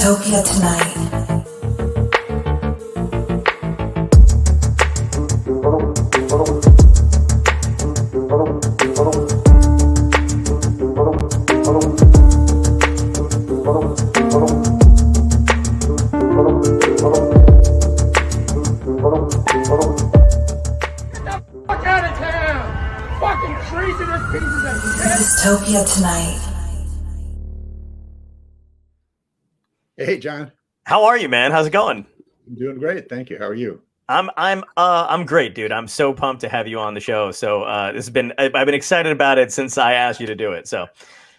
Dystopia tonight. Fuck out John. How are you, man? How's it going? I'm doing great. Thank you. How are you? I'm I'm uh I'm great, dude. I'm so pumped to have you on the show. So uh this has been I've been excited about it since I asked you to do it. So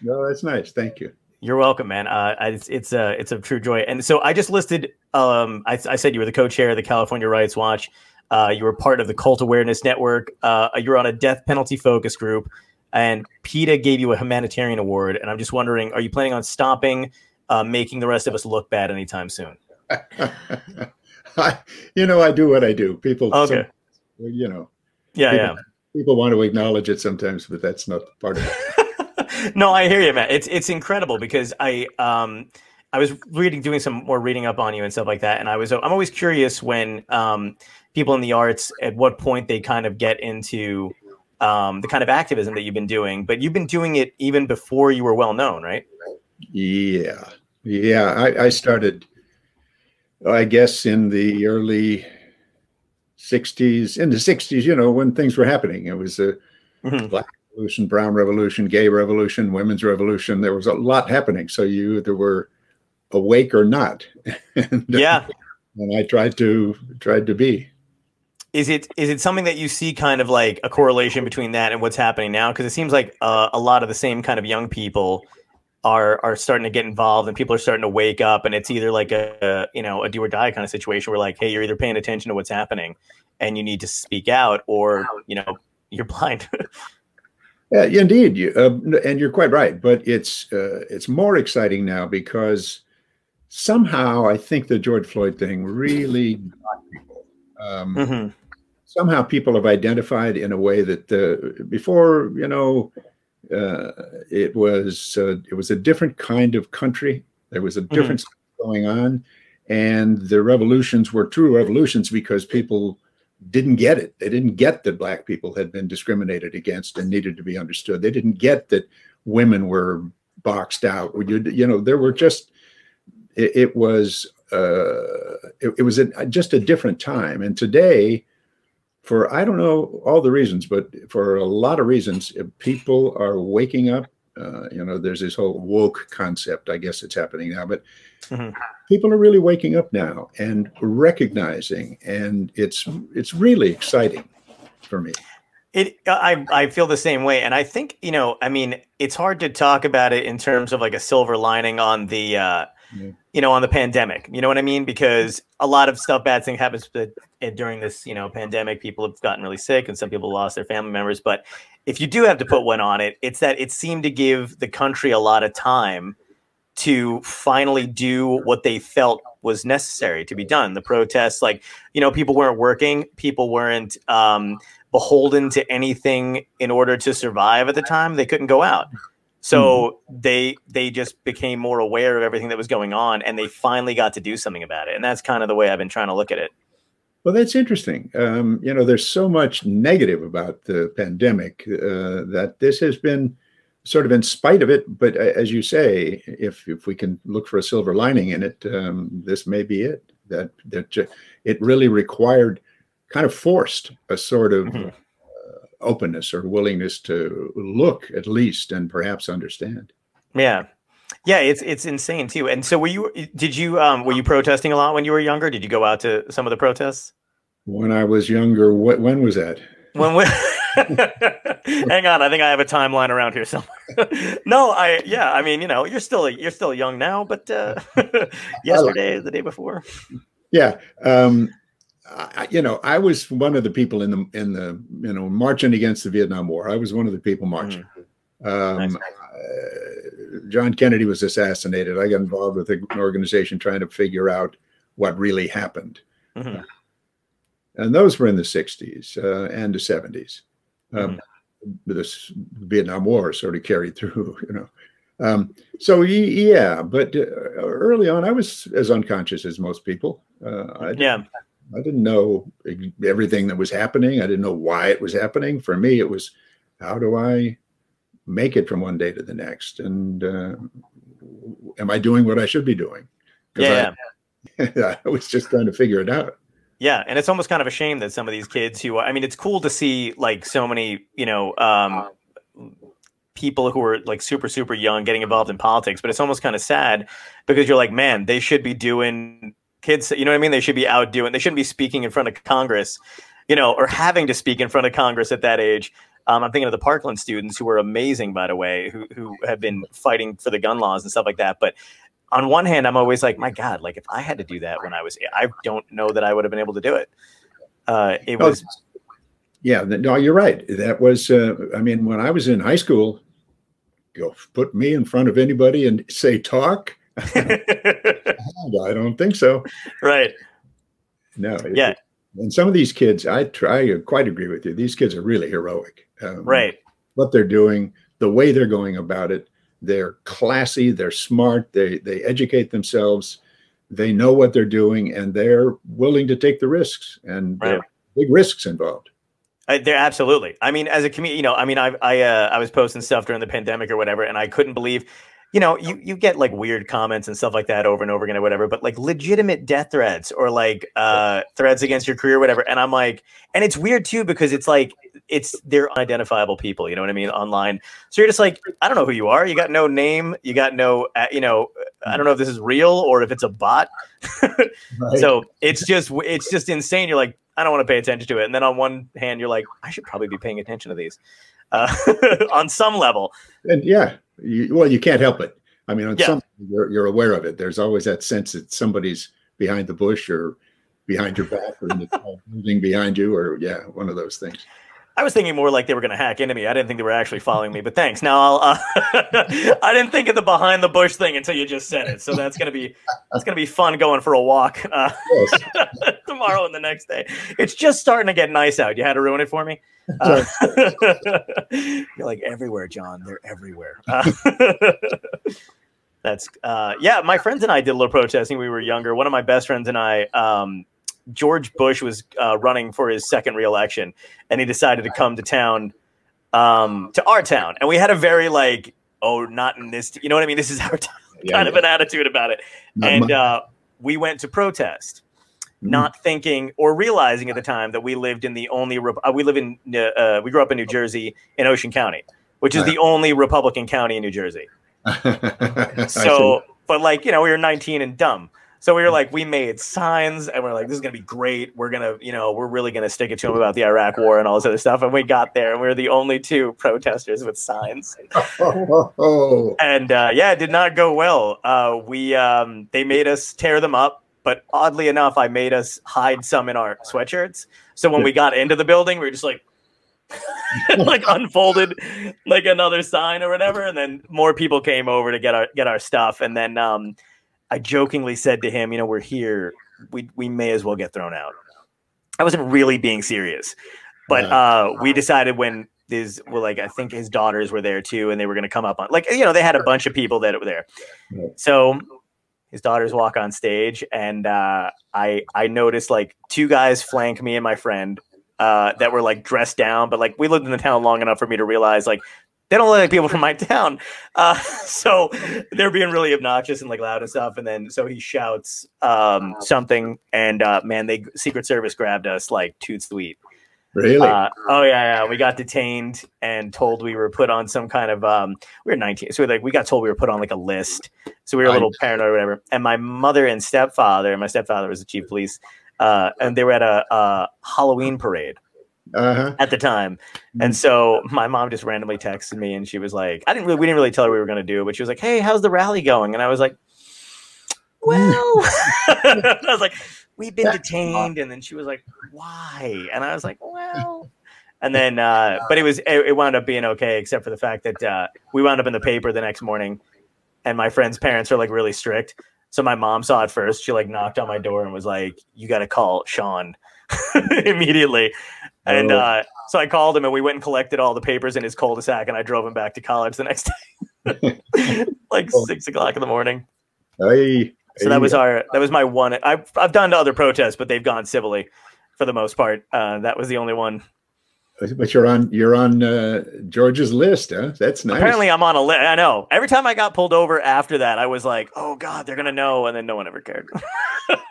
No, that's nice. Thank you. you're welcome, man. Uh it's it's a it's a true joy. And so I just listed um I, I said you were the co-chair of the California Rights Watch. Uh, you were part of the Cult Awareness Network. Uh, you're on a death penalty focus group, and PETA gave you a humanitarian award. And I'm just wondering, are you planning on stopping uh, making the rest of us look bad anytime soon? I, you know, I do what I do. People, Okay. you know, Yeah, yeah. people, people want to acknowledge it sometimes, but that's not part of it. no, I hear you, man. It's it's incredible because I um I was reading, doing some more reading up on you and stuff like that, and I was I'm always curious when um people in the arts at what point they kind of get into um the kind of activism that you've been doing, but you've been doing it even before you were well known, right? Yeah. Yeah. I, I started, I guess, in the early 60s, in the 60s, you know, when things were happening. It was a Mhm. black revolution, brown revolution, gay revolution, women's revolution. There was a lot happening. So you either were awake or not. and, Yeah. and I tried to tried to be. Is it is it something that you see kind of like a correlation between that and what's happening now? Because it seems like uh, a lot of the same kind of young people are are starting to get involved, and people are starting to wake up, and it's either like a, a you know a do or die kind of situation where like, hey, you're either paying attention to what's happening, and you need to speak out, or you know you're blind. Yeah, indeed, you, uh, and you're quite right. But it's uh, it's more exciting now because somehow I think the George Floyd thing really got people. Um, Mhm. Somehow people have identified in a way that uh, before, you know, it was uh, it was a different kind of country. There was a different stuff going on, and the revolutions were true revolutions because people didn't get it. They didn't get that black people had been discriminated against and needed to be understood. They didn't get that women were boxed out. You, you know, there were just it, it was uh, it, it was a, just a different time. And today, for I don't know all the reasons, but for a lot of reasons, people are waking up. Uh, you know, there's this whole woke concept. I guess it's happening now, but Mhm. people are really waking up now and recognizing, and it's it's really exciting for me. It, I, I feel the same way, and I think you know, I mean, it's hard to talk about it in terms of like a silver lining on the, uh, You know, on the pandemic. You know what I mean? Because a lot of stuff, bad thing happens uh, during this, you know, pandemic. People have gotten really sick, and some people lost their family members. But if you do have to put one on it, it's that it seemed to give the country a lot of time to finally do what they felt was necessary to be done. The protests, like you know, people weren't working, people weren't. Um, beholden to anything in order to survive at the time they couldn't go out so they they just became more aware of everything that was going on and they finally got to do something about it and that's kind of the way i've been trying to look at it Well, that's interesting. Um, you know, there's so much negative about the pandemic uh, that this has been sort of in spite of it. But as you say, if if we can look for a silver lining in it, um, this may be it. That that it really required, kind of forced a sort of Mhm. Openness or willingness to look at least and perhaps understand. yeah. Yeah it's it's insane too. And so were you did you um were you protesting a lot when you were younger? Did you go out to some of the protests? When I was younger, what when was that? when we hang on i think i have a timeline around here somewhere. No i yeah i mean you know you're still you're still young now but uh yesterday the day before. Yeah, um, I, you know, I was one of the people in the in the you know marching against the Vietnam War. I was one of the people marching. Um, Nice. uh, John Kennedy was assassinated. I got involved with an organization trying to figure out what really happened, Mhm. and those were in the '60s uh, and the '70s. Um, Mhm. This Vietnam War sort of carried through, you know. Um, so yeah, but uh, early on, I was as unconscious as most people. Uh, I, Yeah. I didn't know everything that was happening. I didn't know why it was happening. For me, it was how do I make it from one day to the next, and uh, am I doing what I should be doing? Yeah. I, I was just trying to figure it out. Yeah, and it's almost kind of a shame that some of these kids who I mean, it's cool to see like so many, you know, um, people who are like super super young getting involved in politics, but it's almost kind of sad because you're like, man, they should be doing kids, you know what I mean? They should be out doing. They shouldn't be speaking in front of Congress, you know, or having to speak in front of Congress at that age. Um, I'm thinking of the Parkland students who were amazing, by the way, who who have been fighting for the gun laws and stuff like that. But on one hand, I'm always like, my God, like if I had to do that when I was, I don't know that I would have been able to do it. Uh, it Oh, was, Yeah, no, you're right. That was, uh, I mean, when I was in high school, go put me in front of anybody and say talk. I don't think so. right. No. it- Yeah. And some of these kids, I try I quite agree with you. These kids are really heroic. Um, Right. What they're doing, the way they're going about it, they're classy, they're smart, they they educate themselves, they know what they're doing, and they're willing to take the risks. And Right. big risks involved. Uh, they're absolutely. I mean, as a community, you know, I mean, I I uh, I was posting stuff during the pandemic or whatever, and I couldn't believe, you know, you you get like weird comments and stuff like that over and over again or whatever, but like legitimate death threats or like uh threats against your career, or whatever. And I'm like, and it's weird too because it's like it's they're unidentifiable people. You know what I mean? Online, so you're just like, I don't know who you are. You got no name. You got no, uh, you know, I don't know if this is real or if it's a bot. Right? So it's just it's just insane. You're like, I don't want to pay attention to it. And then on one hand, you're like, I should probably be paying attention to these uh, on some level. and yeah, you, well, you can't help it. I mean, on Yeah. some you're, you're aware of it. There's always that sense that somebody's behind the bush or behind your back or in the tall building behind you, or yeah, one of those things. I was thinking more like they were going to hack into me. I didn't think they were actually following me. But thanks. Now I'll. Uh, I didn't think of the behind the bush thing until you just said it. So that's gonna be that's gonna be fun going for a walk uh, Yes. tomorrow and the next day. It's just starting to get nice out. You had to ruin it for me. Uh, you're like everywhere, John. They're everywhere. Uh, that's uh, yeah. My friends and I did a little protesting. We were younger. One of my best friends and I, um, George Bush, was uh, running for his second reelection, and he decided to come to town, um, to our town, and we had a very like, oh, not in this. You know what I mean? This is our town. Yeah, kind of an attitude about it. Not and uh, we went to protest Mhm. not thinking or realizing at the time that we lived in the only Rep- uh, we live in uh, we grew up in New Jersey in Ocean County, which is the only Republican county in New Jersey. So, but like you know, we were 19 and dumb. So we were like, we made signs, and we're like, this is gonna be great. We're gonna, you know, we're really gonna stick it to them about the Iraq War and all this other stuff. And we got there, and we were the only two protesters with signs. and uh, yeah, it did not go well. Uh, we um, they made us tear them up, but oddly enough, I made us hide some in our sweatshirts. So when we got into the building, we were just like. like unfolded like another sign or whatever and then more people came over to get our get our stuff and then um i jokingly said to him you know we're here. We we may as well get thrown out. I wasn't really being serious but uh we decided when his well like i think his daughters were there too and they were going to come up on like you know they had a bunch of people that were there. So his daughters walk on stage and uh i i noticed like two guys flank me and my friend uh that were like dressed down but like we lived in the town long enough for me to realize like they don't look like people from my town uh so they're being really obnoxious and like loud and stuff and then so he shouts um something and uh man they secret service grabbed us like toot sweet Really? uh, oh yeah, yeah. We got detained and told we were put on some kind of um. We were nineteen, so we like we got told we were put on like a list. So we were a little paranoid or whatever. And my mother and stepfather, and my stepfather was the chief of police, uh, and they were at a, a Halloween parade uh-huh. at the time. And so my mom just randomly texted me, and she was like, "I didn't really, we didn't really tell her we were going to do, but she was like, hey, how's the rally going?" And I was like, "Well," I was like, "We've been detained," and then she was like, "Why?" And I was like, "Well." And then, uh, but it was it, it wound up being okay, except for the fact that uh, we wound up in the paper the next morning, and my friend's parents are like really strict. So my mom saw it first. She like knocked on my door and was like, "You got to call Sean immediately." And Oh. uh, so I called him, and we went and collected all the papers in his cul-de-sac, and I drove him back to college the next day. like Oh. six o'clock in the morning. Hey, So that was our that was my one. I've I've done other protests, but they've gone civilly for the most part. Uh, that was the only one. But you're on you're on uh, George's list, huh? That's nice. Apparently, I'm on a list. I know. Every time I got pulled over after that, I was like, "Oh God, they're gonna know," and then no one ever cared.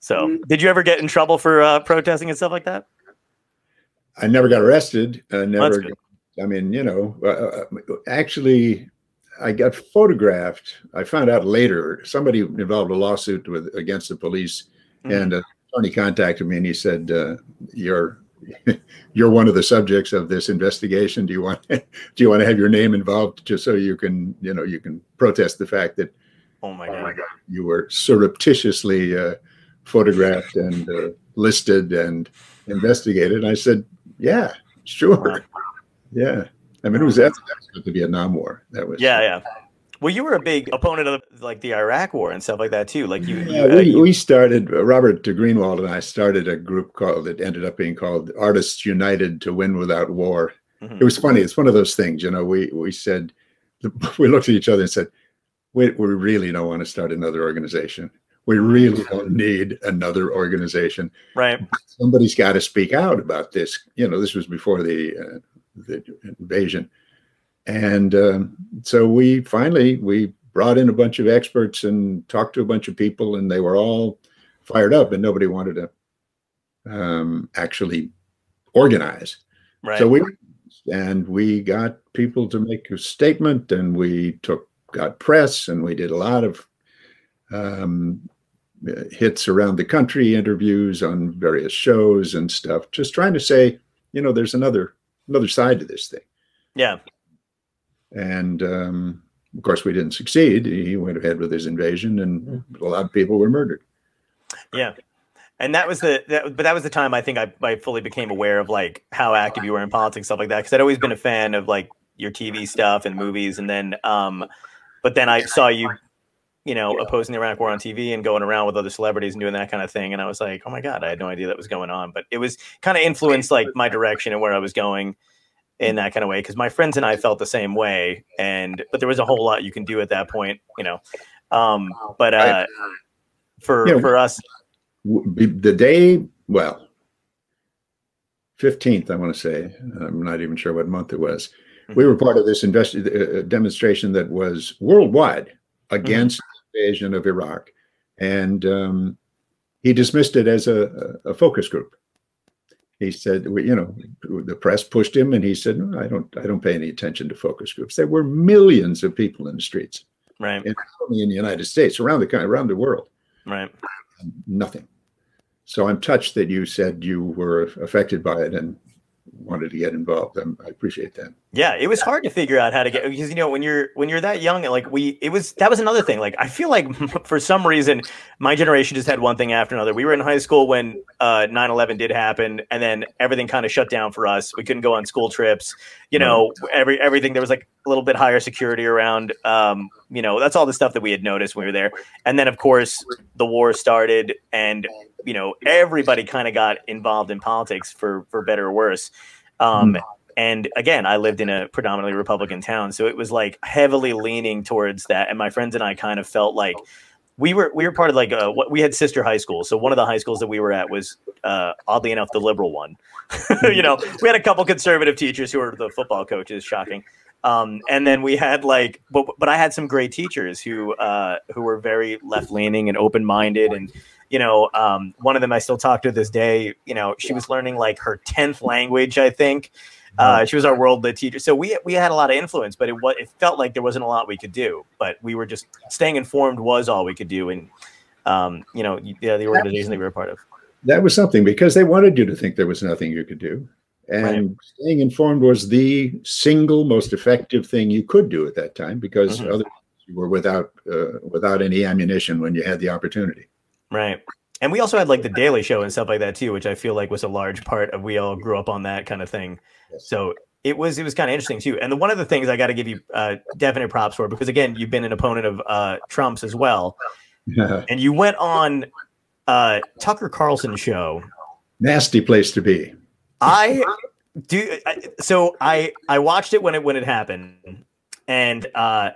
so, did you ever get in trouble for uh, protesting and stuff like that? I never got arrested. I never. good. I mean, you know, uh, actually, I got photographed. I found out later somebody involved a lawsuit with against the police, Mhm. and uh, Tony contacted me and he said, uh, "You're." You're one of the subjects of this investigation. Do you want do you want to have your name involved just so you can you know you can protest the fact that Oh my God! you were surreptitiously uh, photographed and uh, listed and investigated. I said, "Yeah, sure, yeah." I mean, it was that, that was the Vietnam War. That was Yeah, yeah. Well, you were a big opponent of like the Iraq War and stuff like that too. Like you, Yeah, you, uh, we, you- we started. uh, Robert Greenwald and I started a group called. It ended up being called Artists United to Win Without War. Mhm. It was funny. It's one of those things, you know. We we said, we looked at each other and said, "We we really don't want to start another organization. We really don't need another organization. right. somebody's got to speak out about this. You know, this was before the uh, the invasion, and um, so we finally we brought in a bunch of experts and talked to a bunch of people, and they were all fired up, and nobody wanted to um, actually organize. Right. So we and we got people to make a statement, and we took got press, and we did a lot of um, hits around the country, interviews on various shows and stuff, just trying to say, you know, there's another another side to this thing. yeah. And um, of course, we didn't succeed. He went ahead with his invasion, and a lot of people were murdered. Yeah. And that was the, that, but that was the time I think I, I fully became aware of like how active you were in politics, and stuff like that. Cause I'd always been a fan of like your TV stuff and movies. And then, um, but then I saw you, you know, opposing the Iraq war on TV and going around with other celebrities and doing that kind of thing. And I was like, oh my God, I had no idea that was going on, but it was kind of influenced like my direction and where I was going in that kind of way. Cause my friends and I felt the same way. And, but there was a whole lot you can do at that point, you know? Um, but, uh, for, Yeah. for us, The day, well, 15th, I want to say, I'm not even sure what month it was. We were part of this investi- uh, demonstration that was worldwide against the invasion of Iraq. And um, he dismissed it as a, a focus group. He said, you know, the press pushed him, and he said, no, "I don't, I don't pay any attention to focus groups." There were millions of people in the streets, right. and only in the United States, around the around the world Right. nothing. So I'm touched that you said you were affected by it and wanted to get involved. i I appreciate that. Yeah, it was hard to figure out how to get because you know when you're when you're that young, like we, it was that was another thing. Like I feel like for some reason my generation just had one thing after another. We were in high school when uh, 9/11 did happen, and then everything kind of shut down for us. We couldn't go on school trips. You know, every everything there was like a little bit higher security around. Um, you know, that's all the stuff that we had noticed when we were there. And then of course the war started, and you know everybody kind of got involved in politics for for better or worse. Um, and again, I lived in a predominantly Republican town, so it was like heavily leaning towards that. And my friends and I kind of felt like we were we were part of like uh, what we had sister high school. So one of the high schools that we were at was uh, oddly enough the liberal one. you know, we had a couple conservative teachers who were the football coaches. Shocking. Um, and then we had like, but but I had some great teachers who uh, who were very left leaning and open minded and you know, um, one of them I still talk to this day. You know, she was learning like her tenth language, I think. Uh, she was our world lit teacher, so we we had a lot of influence, but it was it felt like there wasn't a lot we could do. But we were just staying informed was all we could do, and um, you know, yeah, the organization that we were a part of. That was something because they wanted you to think there was nothing you could do. And Right. staying informed was the single most effective thing you could do at that time because Mhm. others you were without uh, without any ammunition when you had the opportunity. Right. And we also had like the Daily Show and stuff like that too, which I feel like was a large part of we all grew up on that kind of thing. Yes. So it was it was kind of interesting too. And the, one of the things I got to give you uh, definite props for because again, you've been an opponent of uh, Trump's as well, and you went on uh, Tucker Carlson show. Nasty place to be. I do I, so I I watched it when it when it happened, and uh,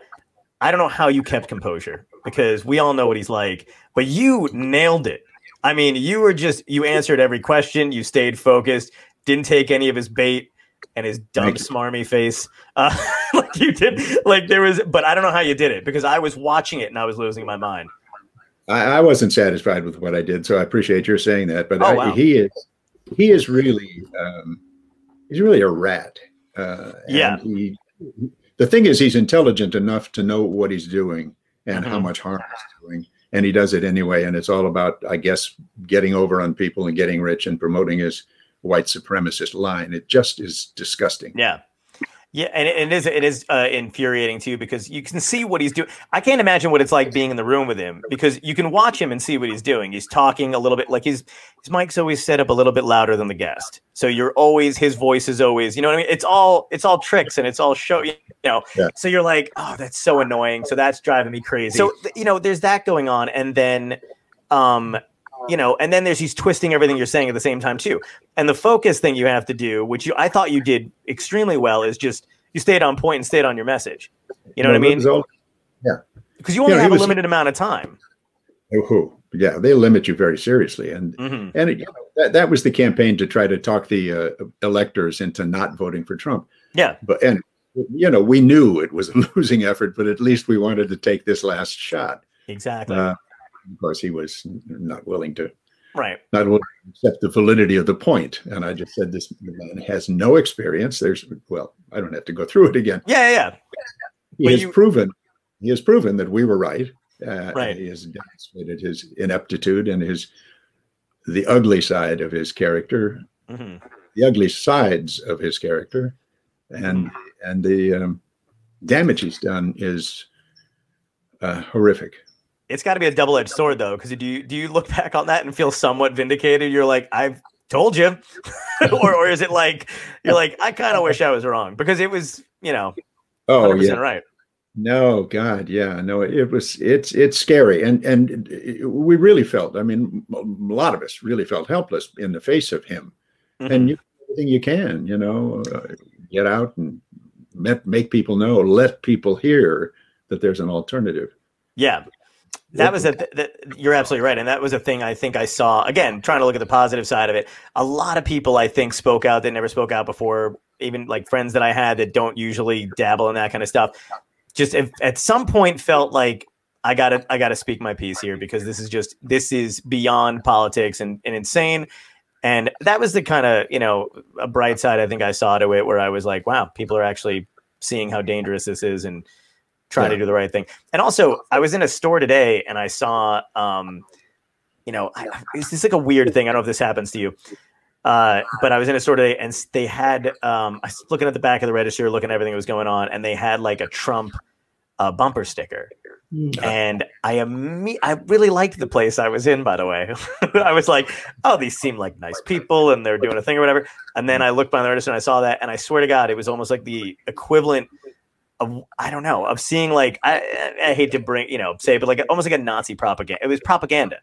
I don't know how you kept composure because we all know what he's like, but you nailed it. I mean, you were just you answered every question, you stayed focused, didn't take any of his bait and his dumb smarmy face uh, like you did like there was but i don't know how you did it because i was watching it and i was losing my mind I, I wasn't satisfied with what I did, so I appreciate your saying that. But Oh, I, wow. he is he is really um, he's really a rat. Uh, Yeah. He, the thing is, he's intelligent enough to know what he's doing and how Mhm. much harm he's doing, and he does it anyway. And it's all about, I guess, getting over on people and getting rich and promoting his white supremacist line. It just is disgusting. Yeah. Yeah, and it, it is it is uh, infuriating too because you can see what he's doing. I can't imagine what it's like being in the room with him because you can watch him and see what he's doing. He's talking a little bit like his his mic's always set up a little bit louder than the guest, so you're always his voice is always you know what I mean. It's all it's all tricks and it's all show you know. Yeah. So you're like, oh, that's so annoying. So that's driving me crazy. So you know, there's that going on, and then um you know, and then there's he's twisting everything you're saying at the same time too. And the focus thing you have to do, which you I thought you did extremely well, is just you stayed on point and stayed on your message. You know what I mean? all- Because you only Yeah, have was- a limited amount of time. Oh? Yeah, they limit you very seriously, and hmm and it, you know, that that was the campaign to try to talk the uh, electors into not voting for Trump. Yeah, But and you know, we knew it was a losing effort, but at least we wanted to take this last shot. exactly. Uh, of course, he was not willing to right. not willing to accept the validity of the point, and I just said this man has no experience. There's well, I don't have to go through it again. Yeah, yeah, yeah. He has you- proven he has proven that we were right. Uh, Right. He has demonstrated his ineptitude and his the ugly side of his character, hmm the ugly sides of his character, and and the um, damage he's done is uh, horrific. It's got to be a double edged sword though, because do you do you look back on that and feel somewhat vindicated? You're like, I've told you, or or is it like you're like, I kind of wish I was wrong because it was, you know, Oh yeah, right. no, God, yeah, no, it was it's it's scary, and and we really felt. I mean, a lot of us really felt helpless in the face of him. Mhm. and you do everything you can, you know, uh, get out and met, make people know, let people hear that there's an alternative. Yeah. That was a th- that you're absolutely right, and that was a thing I think I saw again. Trying to look at the positive side of it, a lot of people I think spoke out that never spoke out before. Even like friends that I had that don't usually dabble in that kind of stuff, just if, at some point felt like I gotta I gotta speak my piece here because this is just this is beyond politics and, and insane. And that was the kind of you know a bright side I think I saw to it where I was like, wow, people are actually seeing how dangerous this is and trying to do the right thing. And also, I was in a store today and I saw, um, you know, I, it's just like a weird thing. I don't know if this happens to you, uh, but I was in a store today and they had, um, I was looking at the back of the register, looking at everything that was going on, and they had like a Trump uh, bumper sticker. And I imme- I really liked the place I was in, by the way. I was like, oh, these seem like nice people and they're doing a thing or whatever. And then I looked by the register and I saw that, and I swear to God, it was almost like the equivalent of I don't know of seeing like I, I hate to bring you know say, but like almost like a Nazi propaganda. It was propaganda,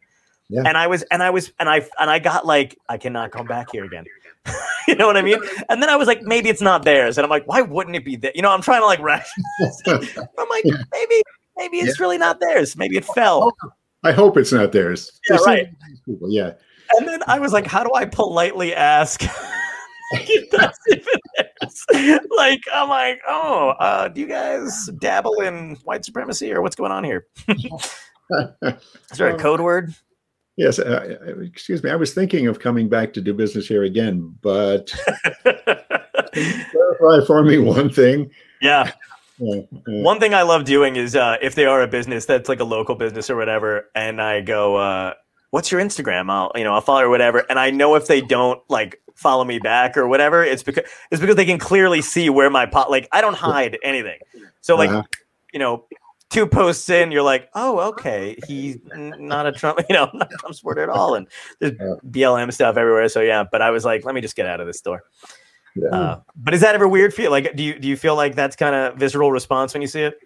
Yeah. and I was and I was and I and I got like I cannot come back here again. you know what I mean? And then I was like, maybe it's not theirs, and I'm like, why wouldn't it be there? You know, I'm trying to like rationalize. I'm like, maybe maybe it's really not theirs. Maybe it fell. I hope it's not theirs. Yeah, right. yeah. And then I was like, how do I politely ask? even theirs? like, I'm like, oh, uh, do you guys dabble in white supremacy or what's going on here? Is there a code word? Yes. Uh, uh, excuse me. I was thinking of coming back to do business here again, but clarify for me one thing. yeah. Uh, uh, One thing I love doing is uh, if they are a business that's like a local business or whatever, and I go, uh, "What's your Instagram?" I'll you know I'll follow or whatever, and I know if they don't like follow me back or whatever, it's because it's because they can clearly see where my pot. Like I don't hide anything, so like uh-huh. you know. Two posts in, you're like, oh, okay, he's not a Trump, you know, not a Trump supporter at all, and there's BLM stuff everywhere. So yeah, but I was like, let me just get out of this store. Yeah. Uh, but is that ever weird for you? Like, do you do you feel like that's kind of visceral response when you see it?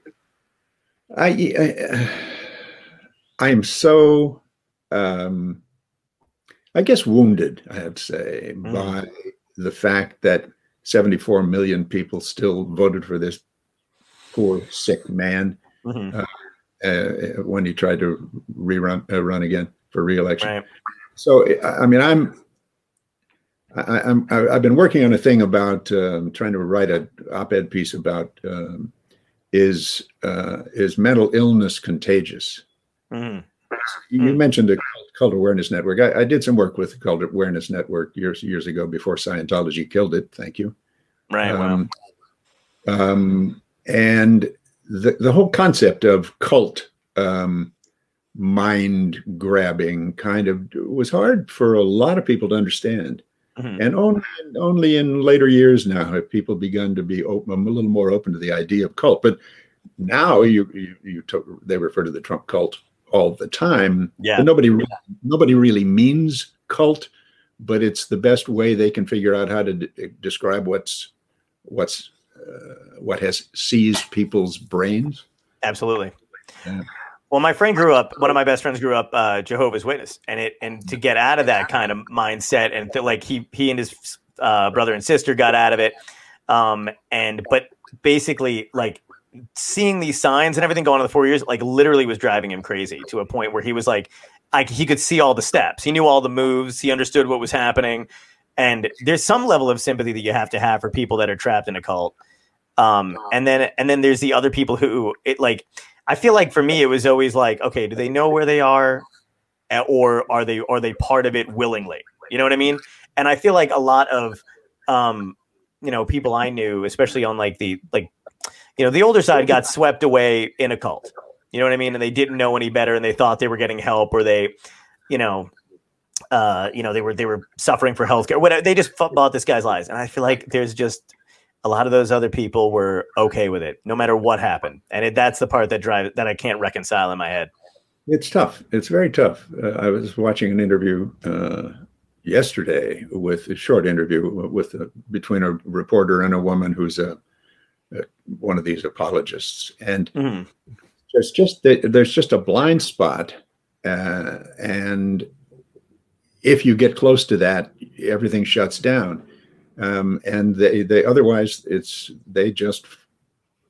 I, I I am so um, I guess wounded, I have to say, Mm. by the fact that 74 million people still voted for this poor sick man Mhm. uh, when he tried to rerun uh, run again for reelection. Right. So I I mean, I'm I, I'm I- I've been working on a thing about um, trying to write an op-ed piece about um, is uh, is mental illness contagious? Mhm. You Hmm. mentioned the Cult Awareness Network. I, I did some work with the Cult Awareness Network years years ago before Scientology killed it. Thank you. Right. wow. Um, um, and the the whole concept of cult um, mind grabbing kind of was hard for a lot of people to understand. Mhm. And only only in later years now have people begun to be open, a little more open to the idea of cult. But now you you, you to, they refer to the Trump cult all the time. Yeah. But nobody really, nobody really means cult, but it's the best way they can figure out how to de- describe what's what's uh, what has seized people's brains. Absolutely. Yeah. Well, my friend grew up. One of my best friends grew up uh, Jehovah's Witness, and it and to get out of that kind of mindset, and like he he and his uh, brother and sister got out of it, um, and but basically like seeing these signs and everything going on the four years, like literally was driving him crazy to a point where he was like, like he could see all the steps, he knew all the moves, he understood what was happening, and there's some level of sympathy that you have to have for people that are trapped in a cult. Um and then and then there's the other people who it like i feel like for me it was always like okay do they know where they are? Or are they are they part of it willingly? You know what i mean? And i feel like a lot of um you know people i knew especially on like the like you know the older side got swept away in a cult. You know what i mean? And they didn't know any better and they thought they were getting help or they you know uh you know they were they were suffering for healthcare whatever. They just f- bought this guy's lies. And i feel like there's just a lot of those other people were okay with it no matter what happened. And it, that's the part that drives that i can't reconcile in my head. It's tough. It's very tough. Uh, I was watching an interview uh, yesterday with a short interview with a, between a reporter and a woman who's a one of these apologists, and Mhm. there's just there's just a blind spot, uh, and if you get close to that, everything shuts down, um, and they they otherwise it's they just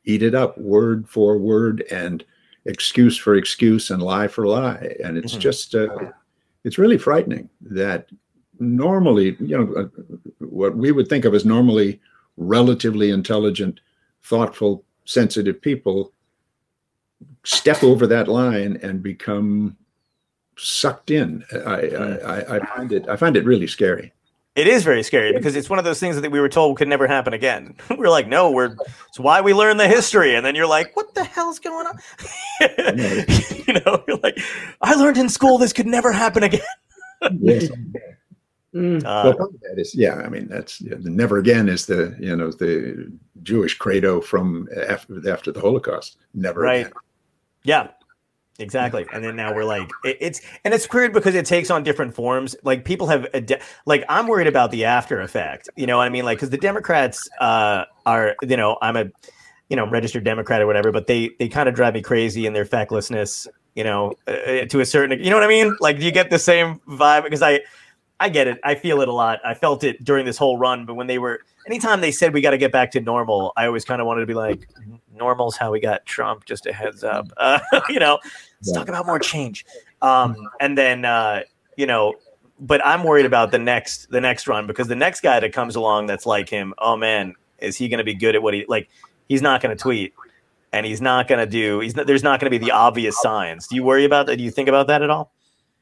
eat it up word for word and excuse for excuse and lie for lie, and it's Mhm. just uh, it's really frightening that normally you know uh, what we would think of as normally relatively intelligent, thoughtful, sensitive people step over that line and become sucked in. I, I, hmm. I, I find it I find it really scary. it is very scary because it's one of those things that we were told could never happen again we're like no we're it's why we learn the history and then you're like what the hell's going on you know you're like i learned in school this could never happen again Yes. Mm. uh, well, that is yeah. I mean, that's yeah, the never again is the you know the Jewish credo from after after the Holocaust. Never Right. again. Yeah, exactly. And then now we're like, it, it's and it's weird because it takes on different forms. Like people have, ade- like I'm worried about the after effect. You know what I mean? Like because the Democrats uh, are, you know, I'm a, you know, registered Democrat or whatever, but they they kind of drive me crazy in their fecklessness. You know, uh, to a certain, you know what I mean? Like, do you get the same vibe? Because I, I get it. I feel it a lot. I felt it during this whole run. But when they were, anytime they said we got to get back to normal, I always kind of wanted to be like, normal's how we got Trump. Just a heads up. Uh, you know, let's Yeah. talk about more change. Um, and then, uh, you know, but I'm worried about the next the next run because the next guy that comes along that's like him. Oh man, is he going to be good at what he like? He's not going to tweet. And he's not going to do. He's not, there's not going to be the obvious signs. Do you worry about that? Do you think about that at all?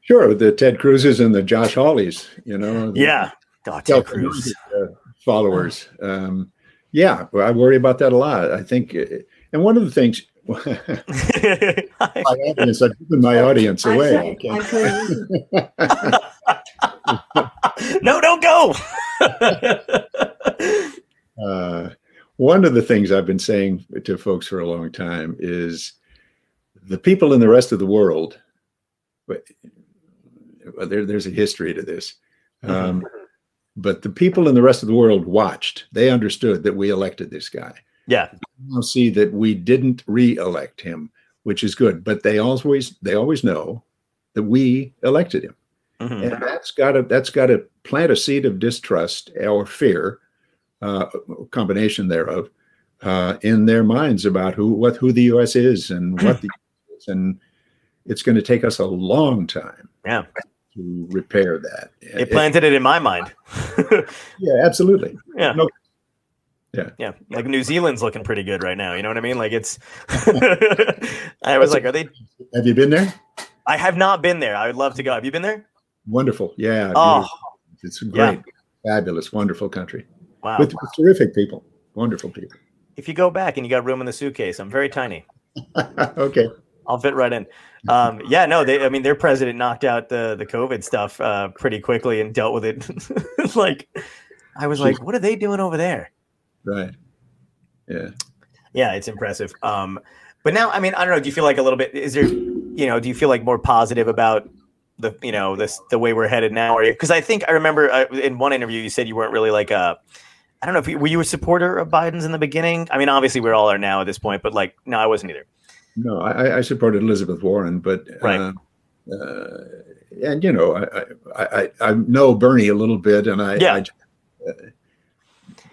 Sure, the Ted Cruzes and the Josh Hawleys, you know. Yeah. Oh, Ted self-promoted, Cruz. uh, followers. Um, yeah, I worry about that a lot. I think, uh, and one of the things. my audience, I've given my audience away. I couldn't- can't- I couldn't- no, don't go. Uh, one of the things I've been saying to folks for a long time is the people in the rest of the world. Well, there, there's a history to this. Um, but the people in the rest of the world watched. They understood that we elected this guy. yeah. Now see that we didn't re-elect him, which is good. But they always they always know that we elected him Mhm. and that's got to that's got to plant a seed of distrust or fear, uh, combination thereof, uh, in their minds about who what who the U.S. is and what the US is. and it's going to take us a long time Yeah. To repair that. It planted it in my mind. yeah, absolutely. Yeah. No- Yeah. Like New Zealand's looking pretty good right now. You know what I mean? Like it's I was like, are they Have you been there? I have not been there. I would love to go. Have you been there? Wonderful. Yeah. Oh, beautiful. it's a yeah. great, fabulous, wonderful country wow. with, with terrific people, wonderful people. if you go back and you got room in the suitcase, I'm very tiny. okay. I'll fit right in. Um, yeah, no, they. I mean, their president knocked out the the COVID stuff uh, pretty quickly and dealt with it. like, I was like, what are they doing over there? Right. Yeah. Yeah, it's impressive. Um, but now, I mean, I don't know. Do you feel like a little bit? Is there, you know, do you feel like more positive about the, you know, this the way we're headed now? Or because I think I remember uh, in one interview you said you weren't really like a. I don't know if you, were you a supporter of Biden's in the beginning. I mean, obviously we all are now at this point, but like, no, I wasn't either. No, I, I supported Elizabeth Warren, but Right. uh, uh, and you know, I, I, I, I know Bernie a little bit, and I, Yeah. I uh,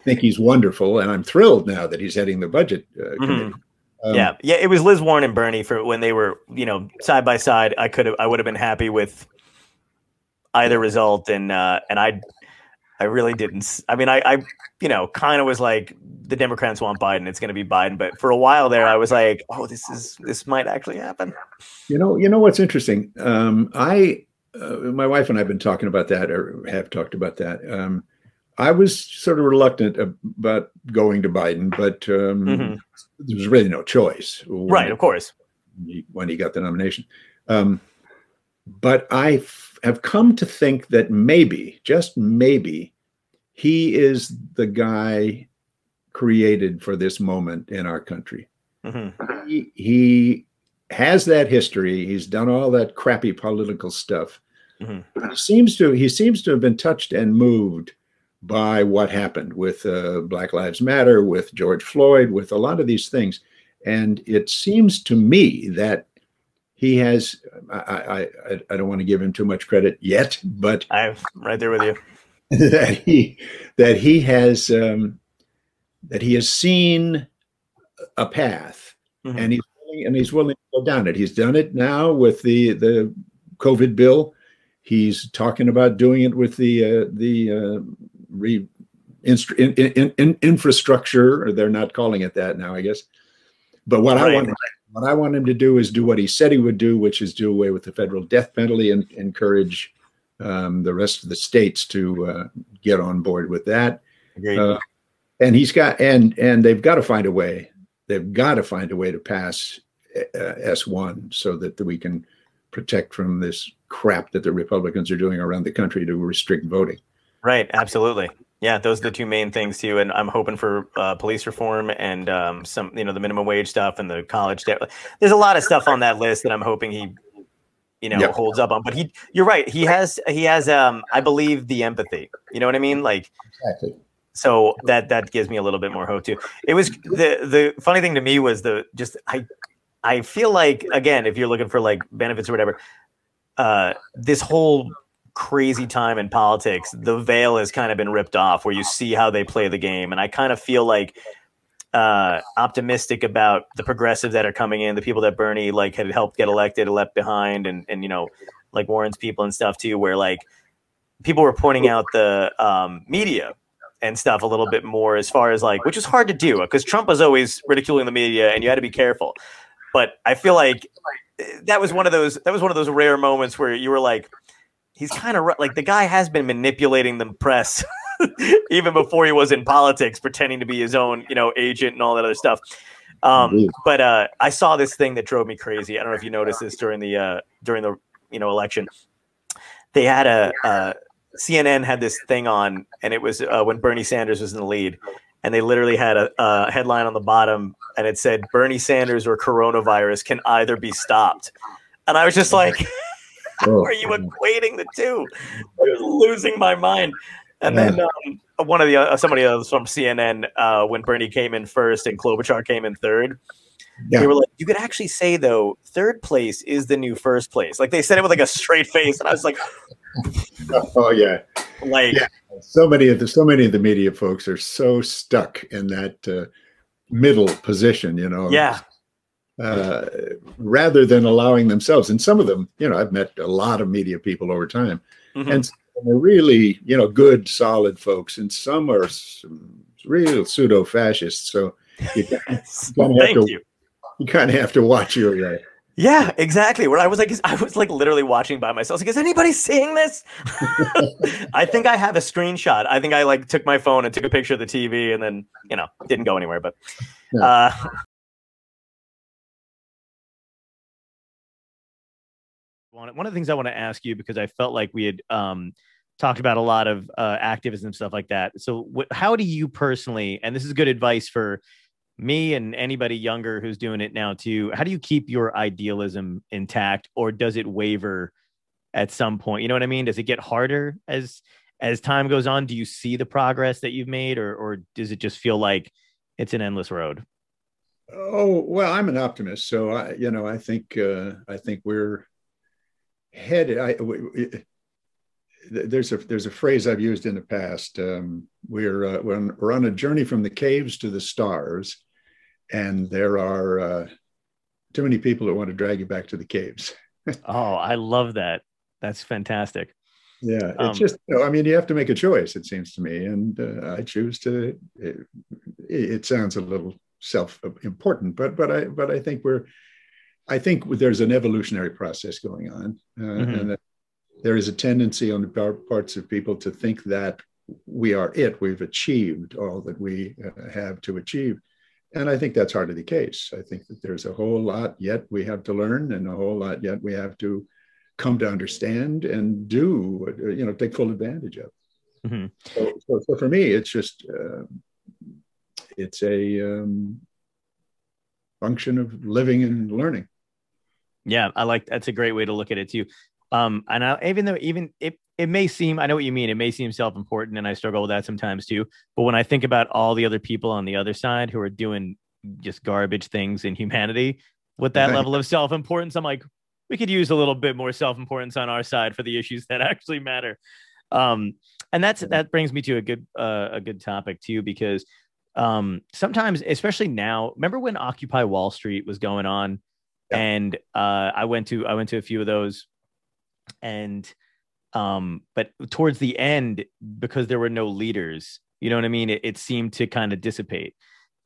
think he's wonderful, and I'm thrilled now that he's heading the budget uh, Mhm. committee. Um, yeah, yeah, it was Liz Warren and Bernie for when they were, you know, side by side. I could have, I would have been happy with either result, and uh, and I, I really didn't. I mean, I, I, you know, kind of was like the Democrats want Biden, it's going to be Biden. But for a while there, I was like, oh, this is this might actually happen. You know, you know what's interesting? Um, I, uh, my wife and I have been talking about that, or have talked about that. Um, I was sort of reluctant about going to Biden, but um, Mhm. there was really no choice. when- Right, of course. when he got the nomination. Um, but I f- have come to think that maybe, just maybe, he is the guy created for this moment in our country. hmm He, he has that history. He's done all that crappy political stuff. Mhm. He seems to he seems to have been touched and moved by what happened with uh, Black Lives Matter, with George Floyd, with a lot of these things. And it seems to me that he has. I, I, I don't want to give him too much credit yet, but I'm right there with you. that he that he has um, that he has seen a path Mhm. and he's willing, and he's willing to go down it. He's done it now with the the COVID bill. He's talking about doing it with the uh, the uh, re, in, in, in, infrastructure. Or they're not calling it that now, I guess. But what I want what I want him to do is do what he said he would do, which is do away with the federal death penalty and encourage um, the rest of the states to uh, get on board with that. Uh, and he's got and and they've got to find a way. They've got to find a way to pass uh, S one so that we can protect from this crap that the Republicans are doing around the country to restrict voting. Right, absolutely. Yeah, those are the two main things too. And I'm hoping for uh, police reform and um, some, you know, the minimum wage stuff and the college debt. There's a lot of stuff on that list that I'm hoping he, you know, Yep. holds up on. But he, you're right. He has, he has, um, I believe the empathy. You know what I mean? Like, Exactly. so that that gives me a little bit more hope too. It was the the funny thing to me was the just I I feel like again if you're looking for like benefits or whatever, uh, this whole crazy time in politics, the veil has kind of been ripped off where you see how they play the game, and I kind of feel like uh optimistic about the progressives that are coming in the people that bernie like had helped get elected left behind and and you know like warren's people and stuff too where like people were pointing out the um media and stuff a little bit more as far as like which is hard to do because trump was always ridiculing the media and you had to be careful. But i feel like eh, that was one of those that was one of those rare moments where you were like he's kind of like the guy has been manipulating the press even before he was in politics pretending to be his own you know agent and all that other stuff. Um but uh i saw this thing that drove me crazy. I don't know if you noticed this during the uh during the you know election. They had a uh CNN had this thing on, and it was uh, when Bernie Sanders was in the lead, and they literally had a, a headline on the bottom, and it said Bernie Sanders or coronavirus can either be stopped, and I was just like, Oh, "Are you equating the two? I was losing my mind. And then um, one of the uh, somebody else from CNN, uh, when Bernie came in first and Klobuchar came in third, Yeah. they were like, "You could actually say though, third place is the new first place." Like they said it with like a straight face, and I was like, oh yeah. "Like." Yeah. So many of the so many of the media folks are so stuck in that uh, middle position, you know. Yeah. Uh, rather than allowing themselves, and some of them, you know, I've met a lot of media people over time, Mhm. and they're really, you know, good, solid folks, and some are some real pseudo fascists. So you, Yes. gonna have to- you. you kind of have to watch your. Uh, Yeah, exactly. Where I was like, I was like literally watching by myself. I was like, is anybody seeing this? I think I have a screenshot. I think I like took my phone and took a picture of the TV and then, you know, didn't go anywhere. But uh, one one of the things I want to ask you because I felt like we had um, talked about a lot of uh, activism stuff like that. So, wh- how do you personally, and this is good advice for me and anybody younger who's doing it now too, how do you keep your idealism intact, or does it waver at some point? You know what I mean? Does it get harder as as time goes on? Do you see the progress that you've made, or or does it just feel like it's an endless road? Oh well, I'm an optimist, so I, you know, I think uh, I think we're headed. I, we, there's a there's a phrase I've used in the past. Um, we're uh, we're, on, we're on a journey from the caves to the stars, and there are uh, too many people that want to drag you back to the caves. Oh, I love that. That's fantastic. Yeah, it's Um, just you know, I mean, you have to make a choice. It seems to me, and uh, I choose to. It, it sounds a little self-important, but but I but I think we're. I think there's an evolutionary process going on, uh, Mhm. and that there is a tendency on the parts of people to think that we are it. We've achieved all that we uh, have to achieve, and I think that's hardly the case. I think that there's a whole lot yet we have to learn, and a whole lot yet we have to come to understand and do, uh, you know, take full advantage of. Mhm. So, so, so for me, it's just uh, it's a um, function of living and learning. Yeah, I like that's a great way to look at it too. Um, and I, even though even it it may seem I know what you mean. It may seem self important, and I struggle with that sometimes too. But when I think about all the other people on the other side who are doing just garbage things in humanity with that Right. level of self importance, I'm like, we could use a little bit more self importance on our side for the issues that actually matter. Um, and that's that brings me to a good uh, a good topic too because um, sometimes, especially now, remember when Occupy Wall Street was going on, Yeah. and uh, I went to I went to a few of those, and um, but towards the end, because there were no leaders, you know what I mean, it, it seemed to kind of dissipate.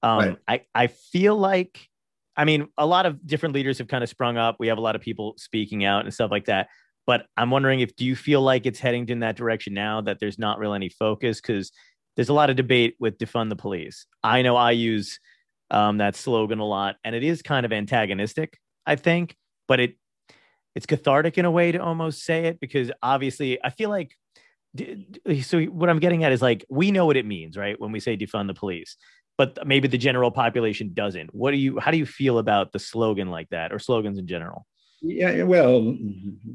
Um, Right. I I feel like, I mean, a lot of different leaders have kind of sprung up. We have a lot of people speaking out and stuff like that. But I'm wondering if do you feel like it's heading in that direction now that there's not really any focus because there's a lot of debate with defund the police. I know I use um, that slogan a lot, and it is kind of antagonistic, I think, but it it's cathartic in a way to almost say it because obviously I feel like. So what I'm getting at is like we know what it means, right? When we say defund the police, but maybe the general population doesn't. What do you? How do you feel about the slogan like that, or slogans in general? Yeah, well,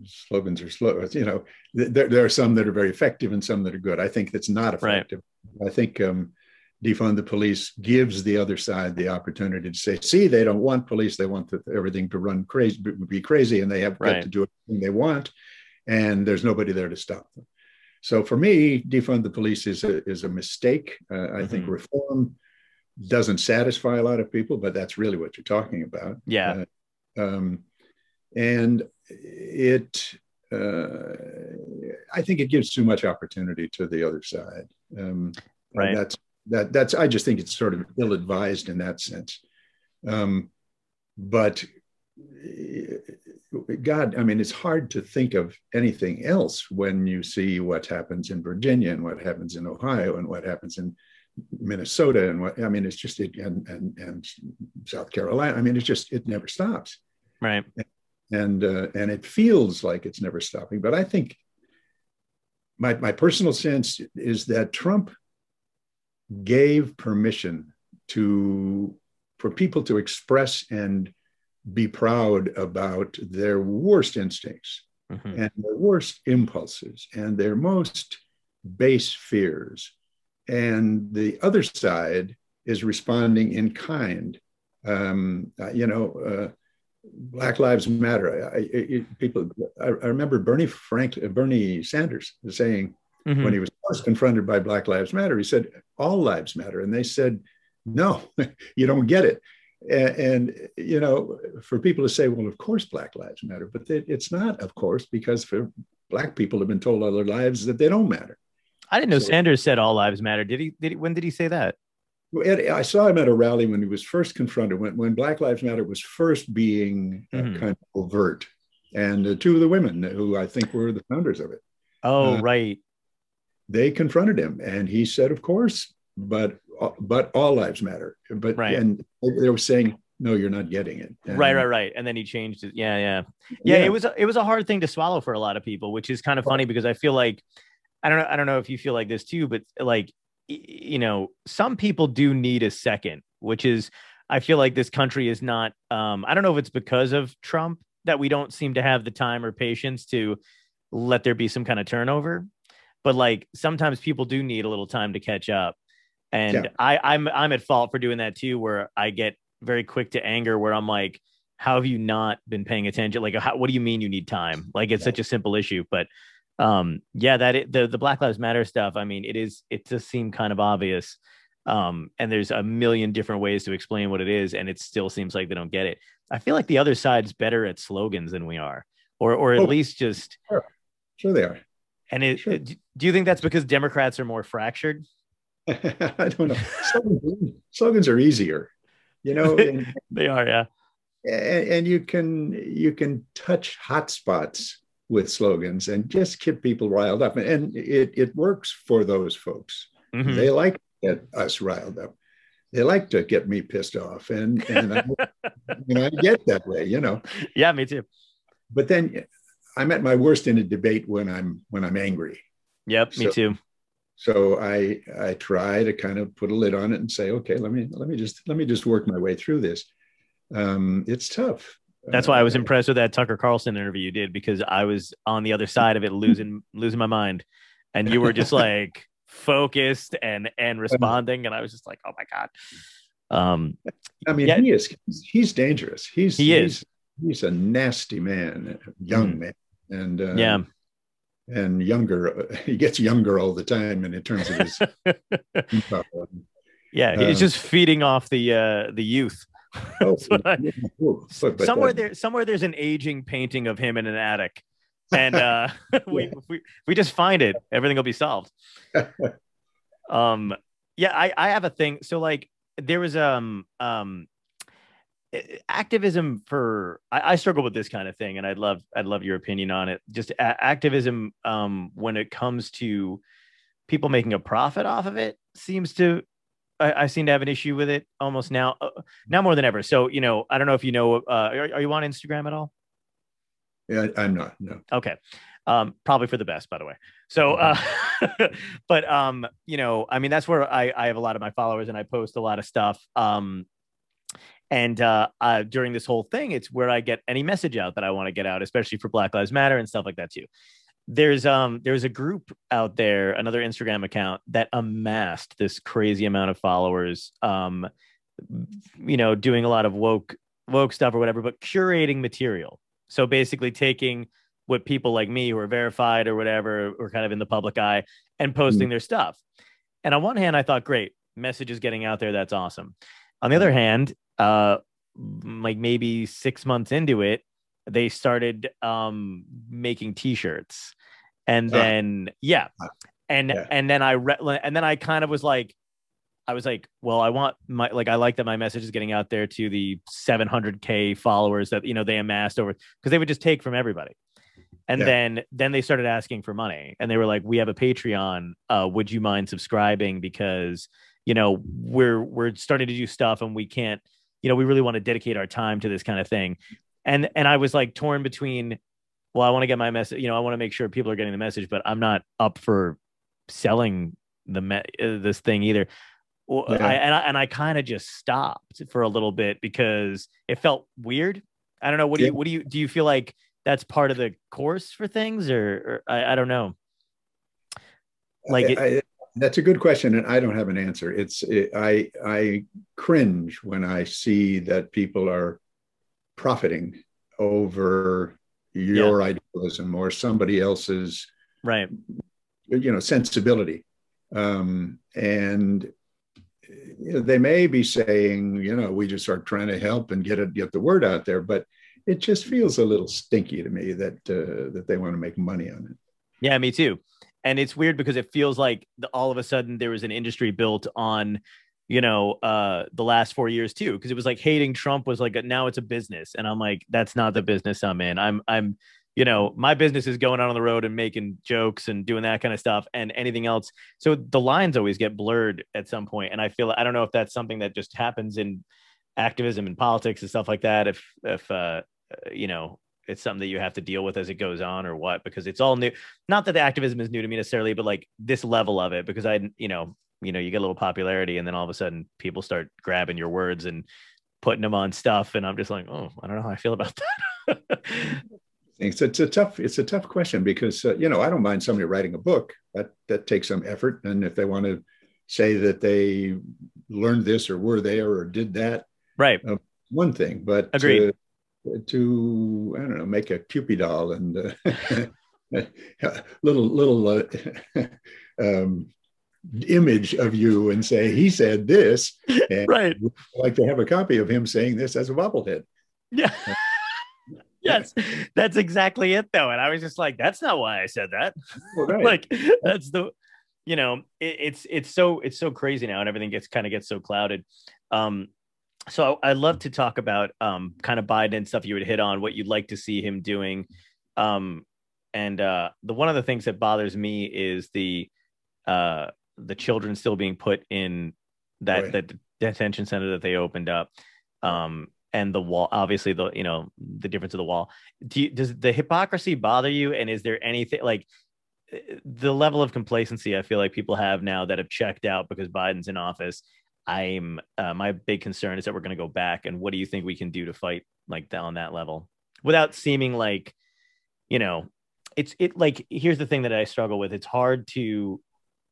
slogans are slow. You know, there, there are some that are very effective and some that are good. I think that's not Right. effective. I think um, defund the police gives the other side the opportunity to say, see, they don't want police. They want the, everything to run crazy, be- crazy, and they have got to do everything they want, and there's nobody there to stop them. So for me, defund the police is a, is a mistake. Uh, I think Mhm. reform doesn't satisfy a lot of people, but that's really what you're talking about. Yeah. Uh, um, and it, uh, I think it gives too much opportunity to the other side. Um, Right. That's that. That's. I just think it's sort of ill-advised in that sense. Um, but uh, God, I mean, it's hard to think of anything else when you see what happens in Virginia and what happens in Ohio and what happens in Minnesota and what I mean, it's just it, and and and South Carolina. I mean, it's just it never stops Right. and uh, and it feels like it's never stopping. But I think my my personal sense is that Trump gave permission to for people to express and be proud about their worst instincts Mhm. and their worst impulses and their most base fears. And the other side is responding in kind. Um, uh, you know, uh, Black Lives Matter. I, I, people, I, I remember Bernie Frank, Bernie Sanders saying Mhm. when he was first confronted by Black Lives Matter, he said, "All lives matter," and they said, no, you don't get it. And, and, you know, for people to say, well, of course, Black Lives Matter, but they, it's not, of course, because for Black people have been told all their lives that they don't matter. I didn't know So- Sanders said all lives matter. Did he? Did he? When did he say that? I saw him at a rally when he was first confronted, when, when Black Lives Matter was first being uh, Mhm. kind of overt. And uh, two of the women who I think were the founders of it, Oh, Uh, right. They confronted him, and he said, "Of course, but but all lives matter." But Right. and they were saying, "No, you're not getting it." And- Right, right, right. And then he changed it. Yeah, yeah. yeah, it was it was a hard thing to swallow for a lot of people which is kind of funny because i feel like i don't know i don't know if you feel like this too but like you know some people do need a second which is i feel like this country is not um i don't know if it's because of trump that we don't seem to have the time or patience to let there be some kind of turnover but like sometimes people do need a little time to catch up and Yeah. i i'm i'm at fault for doing that too where i get very quick to anger where i'm like how have you not been paying attention like how, what do you mean you need time like it's such a simple issue but um yeah that it, the the black lives matter stuff i mean it is it does seem kind of obvious um and there's a million different ways to explain what it is and it still seems like they don't get it i feel like the other side's better at slogans than we are or or at Oh. least just Sure, they are. And it, Sure. do you think that's because democrats are more fractured I don't know. Slogans, slogans are easier, you know, and, they are yeah and and you can you can touch hot spots with slogans and just get people riled up, and it it works for those folks. Mhm. They like to get us riled up. They like to get me pissed off, and and I, you know I get that way, you know. yeah me too But then I'm at my worst in a debate when I'm when I'm angry. yep me too So I I try to kind of put a lid on it and say, okay, let me let me just let me just work my way through this. Um, it's tough. That's why I was Uh, impressed with that Tucker Carlson interview you did because I was on the other side of it, losing losing my mind, and you were just like focused and and responding, and I was just like, oh my god. Um, I mean, Yeah. he is he's dangerous. He's He is. he's, he's a nasty man, young Mhm. man, and uh, yeah, and younger. He gets younger all the time, and in terms of his. yeah, he's Um, just feeding off the uh the youth. Oh, I- somewhere there, somewhere there's an aging painting of him in an attic, and uh, we, Yeah. we we just find it, everything will be solved. um, yeah, I I have a thing. So like, there was um um activism for I, I struggle with this kind of thing, and I'd love I'd love your opinion on it. Just a- activism um when it comes to people making a profit off of it seems to I, I seem to have an issue with it almost now uh, now more than ever. So you know, I don't know if you know. Uh, are, are you on Instagram at all? Yeah, I'm not. No. Okay. Um, probably for the best, by the way. So, uh, but um, you know, I mean, that's where I, I have a lot of my followers and I post a lot of stuff. Um, and uh, uh, during this whole thing, it's where I get any message out that I want to get out, especially for Black Lives Matter and stuff like that too. There's um there's a group out there, another Instagram account that amassed this crazy amount of followers. Um, you know, doing a lot of woke woke stuff or whatever, but curating material. So basically taking what people like me who are verified or whatever or kind of in the public eye and posting their stuff. And on one hand, I thought, great, message is getting out there. That's awesome. On the other hand, uh, like maybe six months into it, they started um, making T-shirts, and then yeah, and Yeah. and then I re- and then I kind of was like, I was like, well, I want my like I like that my message is getting out there to the 700k followers that you know they amassed over because they would just take from everybody. And Yeah. then then they started asking for money and they were like, "We have a Patreon. Uh, would you mind subscribing because you know we're we're starting to do stuff and we can't you know we really want to dedicate our time to this kind of thing." And and I was like torn between, well, I want to get my message. You know, I want to make sure people are getting the message, but I'm not up for selling the me- uh, this thing either. I, and I and I kind of just stopped for a little bit because it felt weird. I don't know. What do Yeah. you what do you do? You feel like that's part of the course for things, or, or I, I don't know. Like it, I- that's a good question, and I don't have an answer. It's it, I I cringe when I see that people are profiting over your idealism or somebody else's right? you know sensibility um, and you know, they may be saying, you know, we just are trying to help and get it, get the word out there, but it just feels a little stinky to me that uh, that they want to make money on it. Yeah, me too. And it's weird because it feels like the, all of a sudden there was an industry built on, you know, uh, the last four years too. Because it was like hating Trump was like a, now it's a business, and I'm like, that's not the business I'm in. I'm I'm you know, my business is going out on the road and making jokes and doing that kind of stuff and anything else. So the lines always get blurred at some. And I feel, I don't know if that's something that just happens in activism and politics and stuff like that. If, if, uh, you know, it's something that you have to deal with as it goes on or what, because it's all new. Not that the activism is new to me necessarily, but like this level of it, because I, you know, you know, you get a little popularity and then all of a sudden people start grabbing your words and putting them on stuff. And I'm just like, oh, I don't know how I feel about that. It's, it's a tough it's a tough question because uh, you know I don't mind somebody writing a book that that takes some effort and if they want to say that they learned this or were there or did that right uh, one thing but Agreed. To, to I don't know make a Kewpie doll and uh, little little uh, um, image of you and say he said this and right like to have a copy of him saying this as a bobblehead yeah yes, that's exactly it though. And I was just like, that's not why I said that. Well, right. like that's the you know, it, it's it's so it's so crazy now and everything gets kind of gets so clouded. Um so I love to talk about um kind of Biden and stuff you would hit on, what you'd like to see him doing. Um and uh the one of the things that bothers me is the uh the children still being put in that Right. that detention center that they opened up. Um and the wall obviously the you know the difference of the wall do you, does the hypocrisy bother you and is there anything like uh, the level of complacency i feel like people have now that have checked out because biden's in office i'm uh, my big concern is that we're going to go back and what do you think we can do to fight like that on that level? Without seeming like you know it's it like here's the thing that i struggle with. It's hard to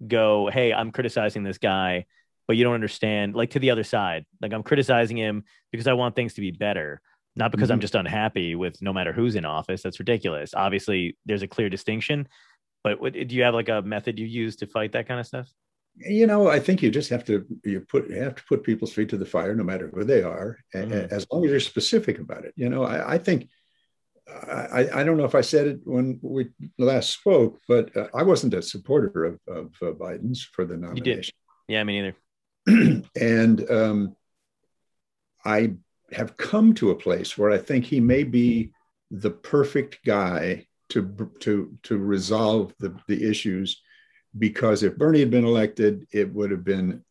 go hey i'm criticizing this guy but you don't understand like to the other side. Like i'm criticizing him because i want things to be better not because i'm Mhm. just unhappy with no matter who's in office. That's ridiculous. Obviously there's a clear distinction but what, do you have like a method you use to fight that kind of stuff you know i think you just have to you put you have to put people's feet to the fire no matter who they are Mhm. as long as you're specific about it you know i, I think I, I don't know if I said it when we last spoke, but uh, I wasn't a supporter of, of uh, Biden's for the nomination. yeah me neither and um, I have come to a place where I think he may be the perfect guy to to to resolve the, the issues, because if Bernie had been elected, it would have been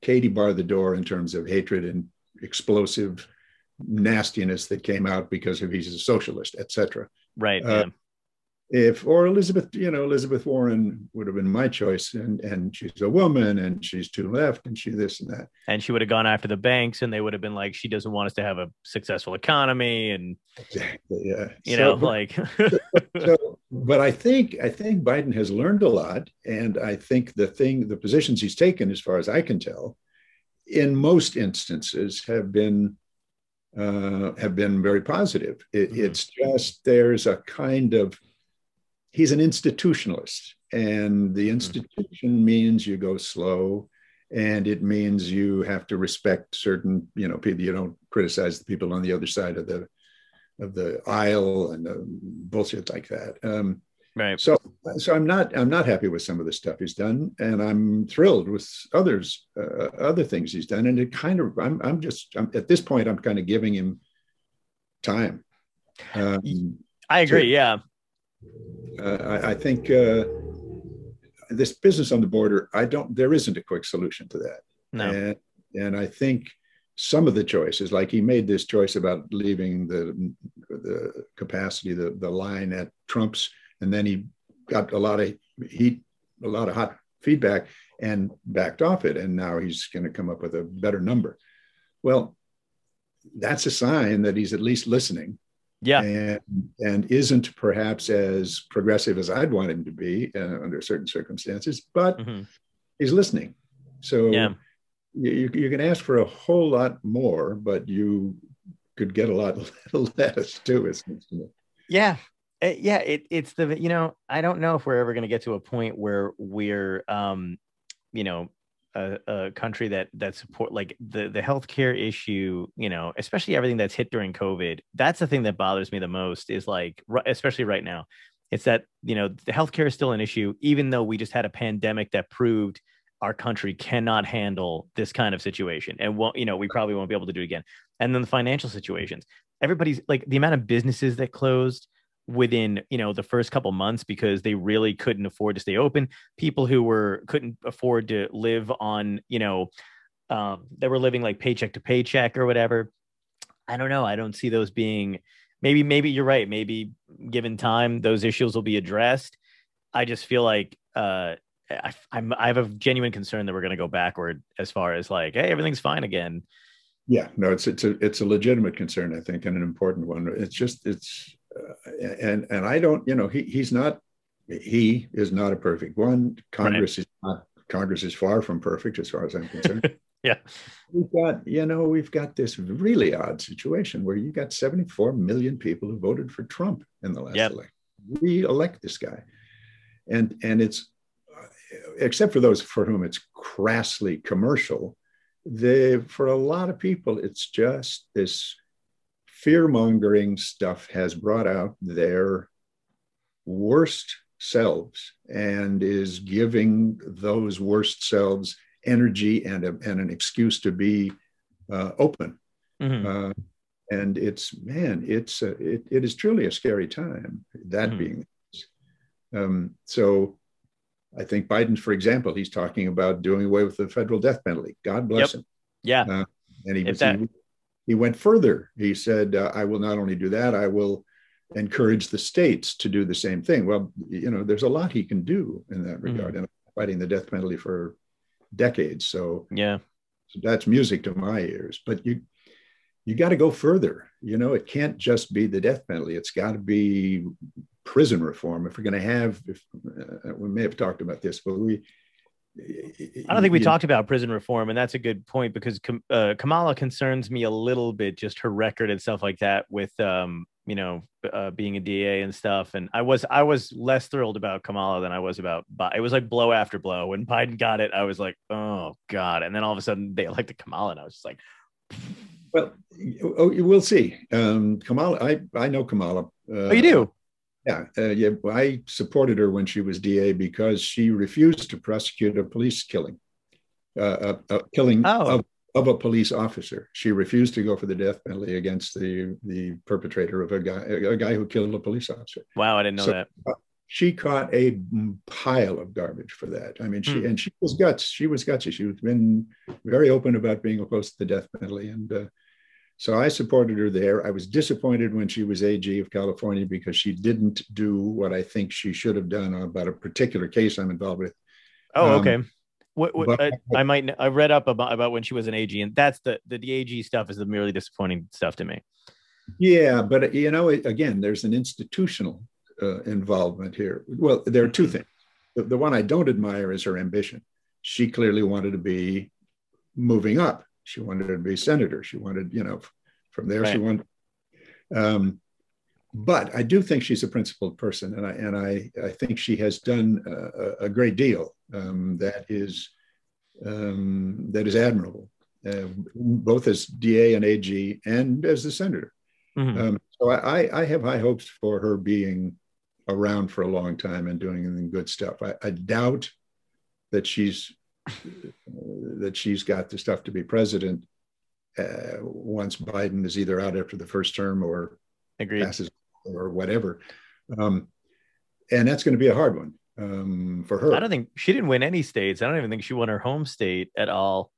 Katie bar the door in terms of hatred and explosive nastiness that came out because of he's a socialist, etc right Uh, yeah. if or Elizabeth, you know, Elizabeth Warren would have been my choice, and and she's a woman, and she's too left, and she this and that. and she would have gone after the banks and they would have been like she doesn't want us to have a successful economy and Exactly. Yeah. you So, know like so, but I think I think Biden has learned a lot, and I think the thing, the positions he's taken, as far as I can tell, in most instances have been uh, have been very positive. It, Mhm. It's just there's a kind of he's an institutionalist, and the institution means you go slow, and it means you have to respect certain you know people. You don't criticize the people on the other side of the of the aisle and uh, bullshit like that. Um, right so, so I'm not I'm not happy with some of the stuff he's done, and I'm thrilled with others uh, other things he's done. And it kind of I'm I'm just I'm, at this point I'm kind of giving him time. Um, i agree yeah uh, I, I think uh, this business on the border I don't there isn't a quick solution to that. no And, and I think some of the choices, like he made this choice about leaving the the capacity, the, the line at Trump's, and then he got a lot of heat, a lot of hot feedback and backed off it. And now he's going to come up with a better number. Well, that's a sign that he's at least listening yeah and, and isn't perhaps as progressive as I'd want him to be uh, under certain circumstances, but Mhm. he's listening. So Yeah. You, you can ask for a whole lot more, but you could get a lot less too. It seems to me. Yeah. Uh, yeah, it, it's the you know I don't know if we're ever going to get to a point where we're um you know a, a country that that support like the the healthcare issue, you know, especially everything that's hit during COVID. That's the thing that bothers me the most. Is like, especially right now, it's that you know the healthcare is still an issue, even though we just had a pandemic that proved our country cannot handle this kind of situation and won't you know we probably won't be able to do it again. And then the financial situations. Everybody's like the amount of businesses that closed within you know the first couple months because they really couldn't afford to stay open. People who were couldn't afford to live on you know um, they were living like paycheck to paycheck or whatever. I don't know. I don't see those being maybe maybe you're right. Maybe given time those issues will be addressed. I just feel like uh I, I'm I have a genuine concern that we're going to go backward as far as like, hey, everything's fine again. Yeah, no, it's it's a it's a legitimate concern, I think, and an important one. It's just it's uh, and and I don't, you know, he he's not he is not a perfect one. Congress right. is not Congress is far from perfect as far as I'm concerned. yeah, we've got you know we've got this really odd situation where you got 74 million people who voted for Trump in the last yep. election. Re-elect this guy, and and it's except for those for whom it's crassly commercial, they for a lot of people it's just this fear mongering stuff has brought out their worst selves and is giving those worst selves energy and, a, and an excuse to be uh, open. Mm-hmm. Uh, and it's man, it's a, it, it is truly a scary time. That mm-hmm. being, um, so I think Biden, for example, he's talking about doing away with the federal death penalty. God bless yep. him. Yeah. Uh, and he, that... he, he, went further. He said, uh, I will not only do that, I will encourage the states to do the same thing. Well, you know, there's a lot he can do in that mm-hmm. regard. Mm-hmm. And fighting the death penalty for decades. So, yeah, so that's music to my ears. But you, you got to go further. You know, it can't just be the death penalty. It's got to be prison reform. If we're going to have, if uh, we may have talked about this, but we. I don't think we you, talked about prison reform, and that's a good point because uh, Kamala concerns me a little bit, just her record and stuff like that, with um, you know, uh, being a DA and stuff. And I was I was less thrilled about Kamala than I was about. It was like blow after blow. When Biden got it, I was like, oh god. And then all of a sudden they elected Kamala, and I was just like. Well, oh, we'll see. Um, Kamala, I I know Kamala. Uh, oh, you do? Yeah, uh, yeah. I supported her when she was DA because she refused to prosecute a police killing, uh, a, a, killing oh. of, of a police officer. She refused to go for the death penalty against the the perpetrator of a guy a guy who killed a police officer. Wow, I didn't know so, that. Uh, she caught a pile of garbage for that. I mean, she mm. and she was guts. She was gutsy. She was been very open about being opposed to the death penalty, and uh, so I supported her there. I was disappointed when she was AG of California because she didn't do what I think she should have done about a particular case I'm involved with. Oh, um, okay. What, what I, I, might I read up about, about when she was an AG, and that's the the, the AG stuff is the merely disappointing stuff to me. Yeah, but you know, again, there's an institutional uh, involvement here. Well, there are two mm-hmm. things. The, the one I don't admire is her ambition. She clearly wanted to be moving up she wanted to be senator. She wanted, you know, from there right. she wanted. Um, but I do think she's a principled person, and I and I I think she has done a, a great deal um, that is um, that is admirable, uh, both as DA and AG and as the senator. Mm-hmm. Um, so I, I have high hopes for her being around for a long time and doing good stuff. I, I doubt that she's that she's got the stuff to be president uh, once Biden is either out after the first term or Agreed. passes or whatever. Um, and that's going to be a hard one um, for her. I don't think she didn't win any states. I don't even think she won her home state at all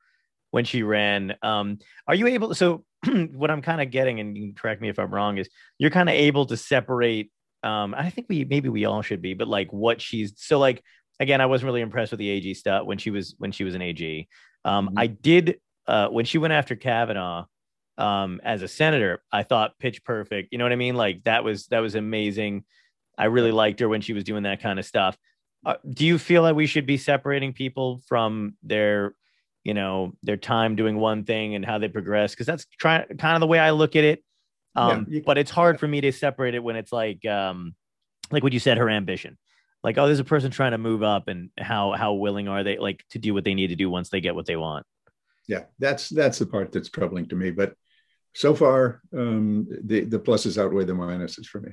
when she ran. Um, are you able? So what I'm kind of getting, and you can correct me if I'm wrong, is you're kind of able to separate. Um, I think we maybe we all should be, but like what she's so like again, I wasn't really impressed with the AG stuff when she was when she was an AG. Um, mm-hmm. I did uh, when she went after Kavanaugh um, as a senator. I thought pitch perfect. You know what I mean? Like that was that was amazing. I really liked her when she was doing that kind of stuff. Uh, do you feel like we should be separating people from their, you know, their time doing one thing and how they progress? Because that's try, kind of the way I look at it. Um, yeah, you, but it's hard for me to separate it when it's like, um, like what you said, her ambition like oh there's a person trying to move up and how how willing are they like to do what they need to do once they get what they want? Yeah that's that's the part that's troubling to me but so far um the the pluses outweigh the minuses for me.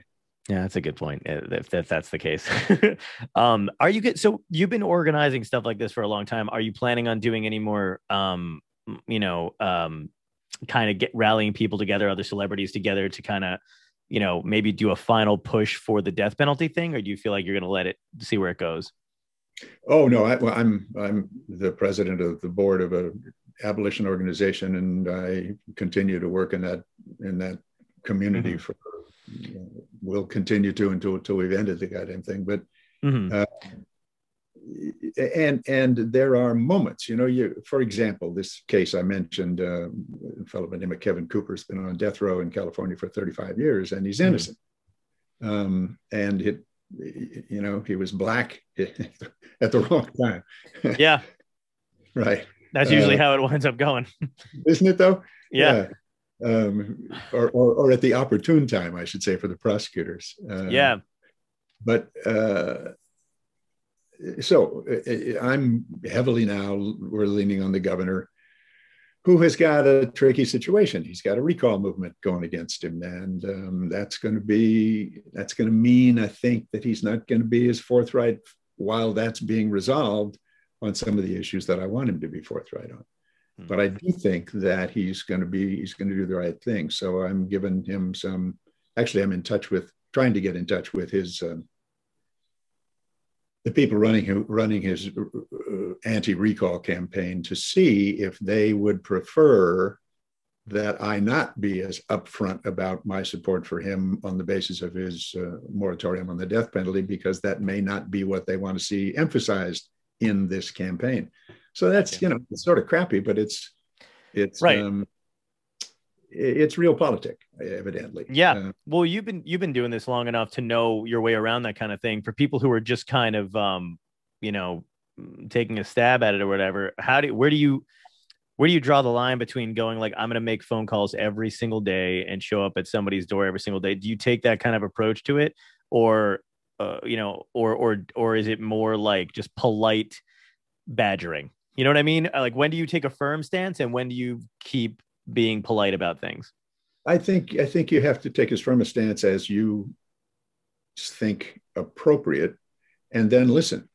Yeah that's a good point uh, if, if that's the case. Um are you good so you've been organizing stuff like this for a long time. Are you planning on doing any more um you know um kind of get rallying people together other celebrities together to kind of you know maybe do a final push for the death penalty thing or do you feel like you're going to let it see where it goes oh no I, well, i'm i'm the president of the board of a abolition organization and i continue to work in that in that community mm-hmm. for we'll continue to until until we've ended the goddamn thing but mm-hmm. uh, and and there are moments you know you for example this case i mentioned uh, a fellow by the name of kevin cooper has been on death row in california for 35 years and he's hmm. innocent. Mm-hmm. um, and it you know he was black at the wrong time. Yeah. Right. That's usually uh, how it winds up going. isn't it though? Yeah, yeah. Um, or, or, or at the opportune time i should say for the prosecutors. Uh, yeah. but uh, so uh, uh, I'm heavily now, we're leaning on the governor who has got a tricky situation. He's got a recall movement going against him. And um, that's going to be, that's going to mean, I think, that he's not going to be as forthright while that's being resolved on some of the issues that I want him to be forthright on. Mm-hmm. But I do think that he's going to be, he's going to do the right thing. So I'm giving him some, actually, I'm in touch with, trying to get in touch with his um, the people running running his uh, anti-recall campaign to see if they would prefer that I not be as upfront about my support for him on the basis of his uh, moratorium on the death penalty, because that may not be what they want to see emphasized in this campaign. So that's you know it's sort of crappy, but it's it's right. Um, it's realpolitik evidently. Yeah. Uh, well you've been you've been doing this long enough to know your way around that kind of thing. For people who are just kind of um you know taking a stab at it or whatever how do where do you where do you draw the line between going like i'm going to make phone calls every single day and show up at somebody's door every single day do you take that kind of approach to it? Or uh, you know or or or is it more like just polite badgering? You know what i mean? Like when do you take a firm stance and when do you keep being polite about things? I think I think you have to take as firm a stance as you think appropriate, and then listen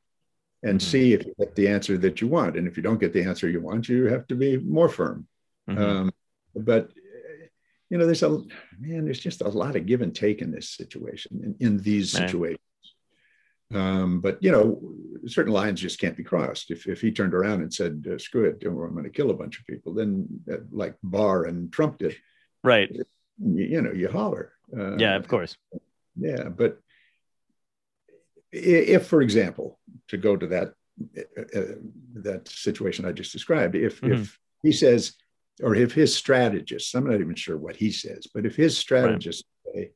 and mm-hmm. see if you get the answer that you want. And if you don't get the answer you want, you have to be more firm. Mm-hmm. Um, but you know, there's a man. There's just a lot of give and take in this situation, in, in these man. situations. Um, but you know, certain lines just can't be crossed. If if he turned around and said, uh, "Screw it, I'm going to kill a bunch of people," then uh, like Barr and Trump did, right? You, you know, you holler. Uh, yeah, of course. Yeah, but if, for example, to go to that uh, uh, that situation I just described, if mm-hmm. if he says, or if his strategists, I'm not even sure what he says, but if his strategists right. say,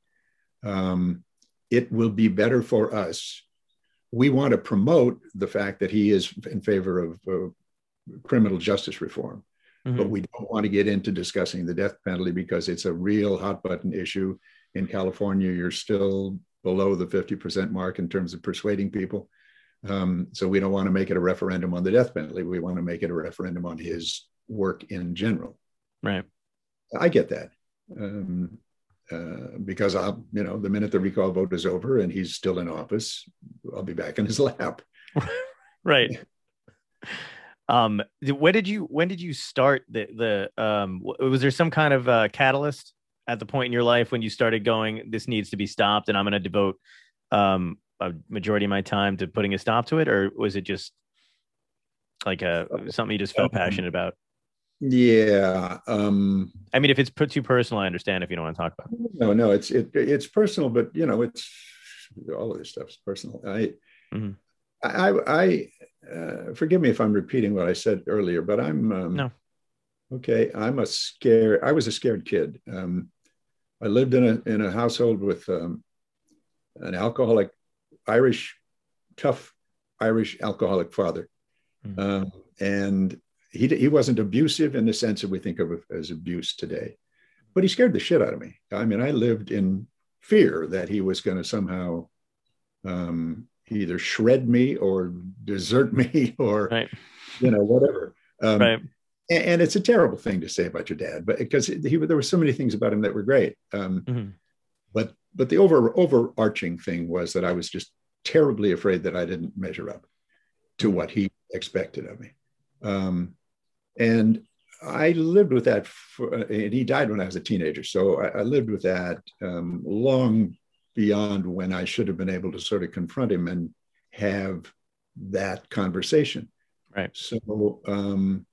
um, it will be better for us we want to promote the fact that he is in favor of uh, criminal justice reform. Mm-hmm. But we don't want to get into discussing the death penalty because it's a real hot button issue. In California, you're still below the 50% mark in terms of persuading people. Um, so we don't want to make it a referendum on the death penalty. We want to make it a referendum on his work in general. Right. I get that. Um, uh, because I'll, you know, the minute the recall vote is over and he's still in office, I'll be back in his lap. right. Um, when did you when did you start the the um was there some kind of uh, catalyst at the point in your life when you started going this needs to be stopped and I'm going to devote um a majority of my time to putting a stop to it or was it just like a something you just felt um, passionate about? Yeah. Um, I mean, if it's too personal, I understand if you don't want to talk about it. No, no, it's it, it's personal, but you know, it's all of this stuff's personal. I, mm-hmm. I, I, uh, forgive me if I'm repeating what I said earlier, but I'm um, no. Okay, I'm a scared. I was a scared kid. Um, I lived in a in a household with um, an alcoholic, Irish, tough Irish alcoholic father, mm-hmm. um, and he, he wasn't abusive in the sense that we think of as abuse today, but he scared the shit out of me. I mean, I lived in fear that he was going to somehow, um, either shred me or desert me or Right. you know whatever. Um, Right. and, and it's a terrible thing to say about your dad, but because he there were so many things about him that were great. Um, Mhm. But but the over overarching thing was that I was just terribly afraid that I didn't measure up to what he expected of me, um, and I lived with that. For, and he died when I was a teenager, so I, I lived with that um, long beyond when I should have been able to sort of confront him and have that conversation. Right. So, um,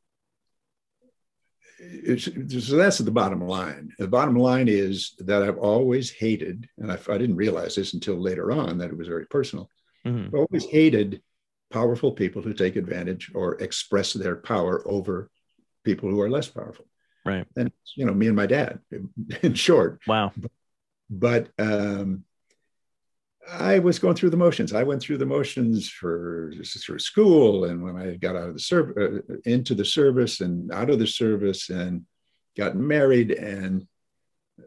it's, so that's the bottom line. The bottom line is that I've always hated, and I, I didn't realize this until later on that it was very personal. Mhm. I've always hated powerful people who take advantage or express their power over people who are less powerful. Right. And you know, me and my dad, in short. Wow. But um, I was going through the motions. I went through the motions for through school, and when I got out of the service, uh, into the service, and out of the service, and got married, and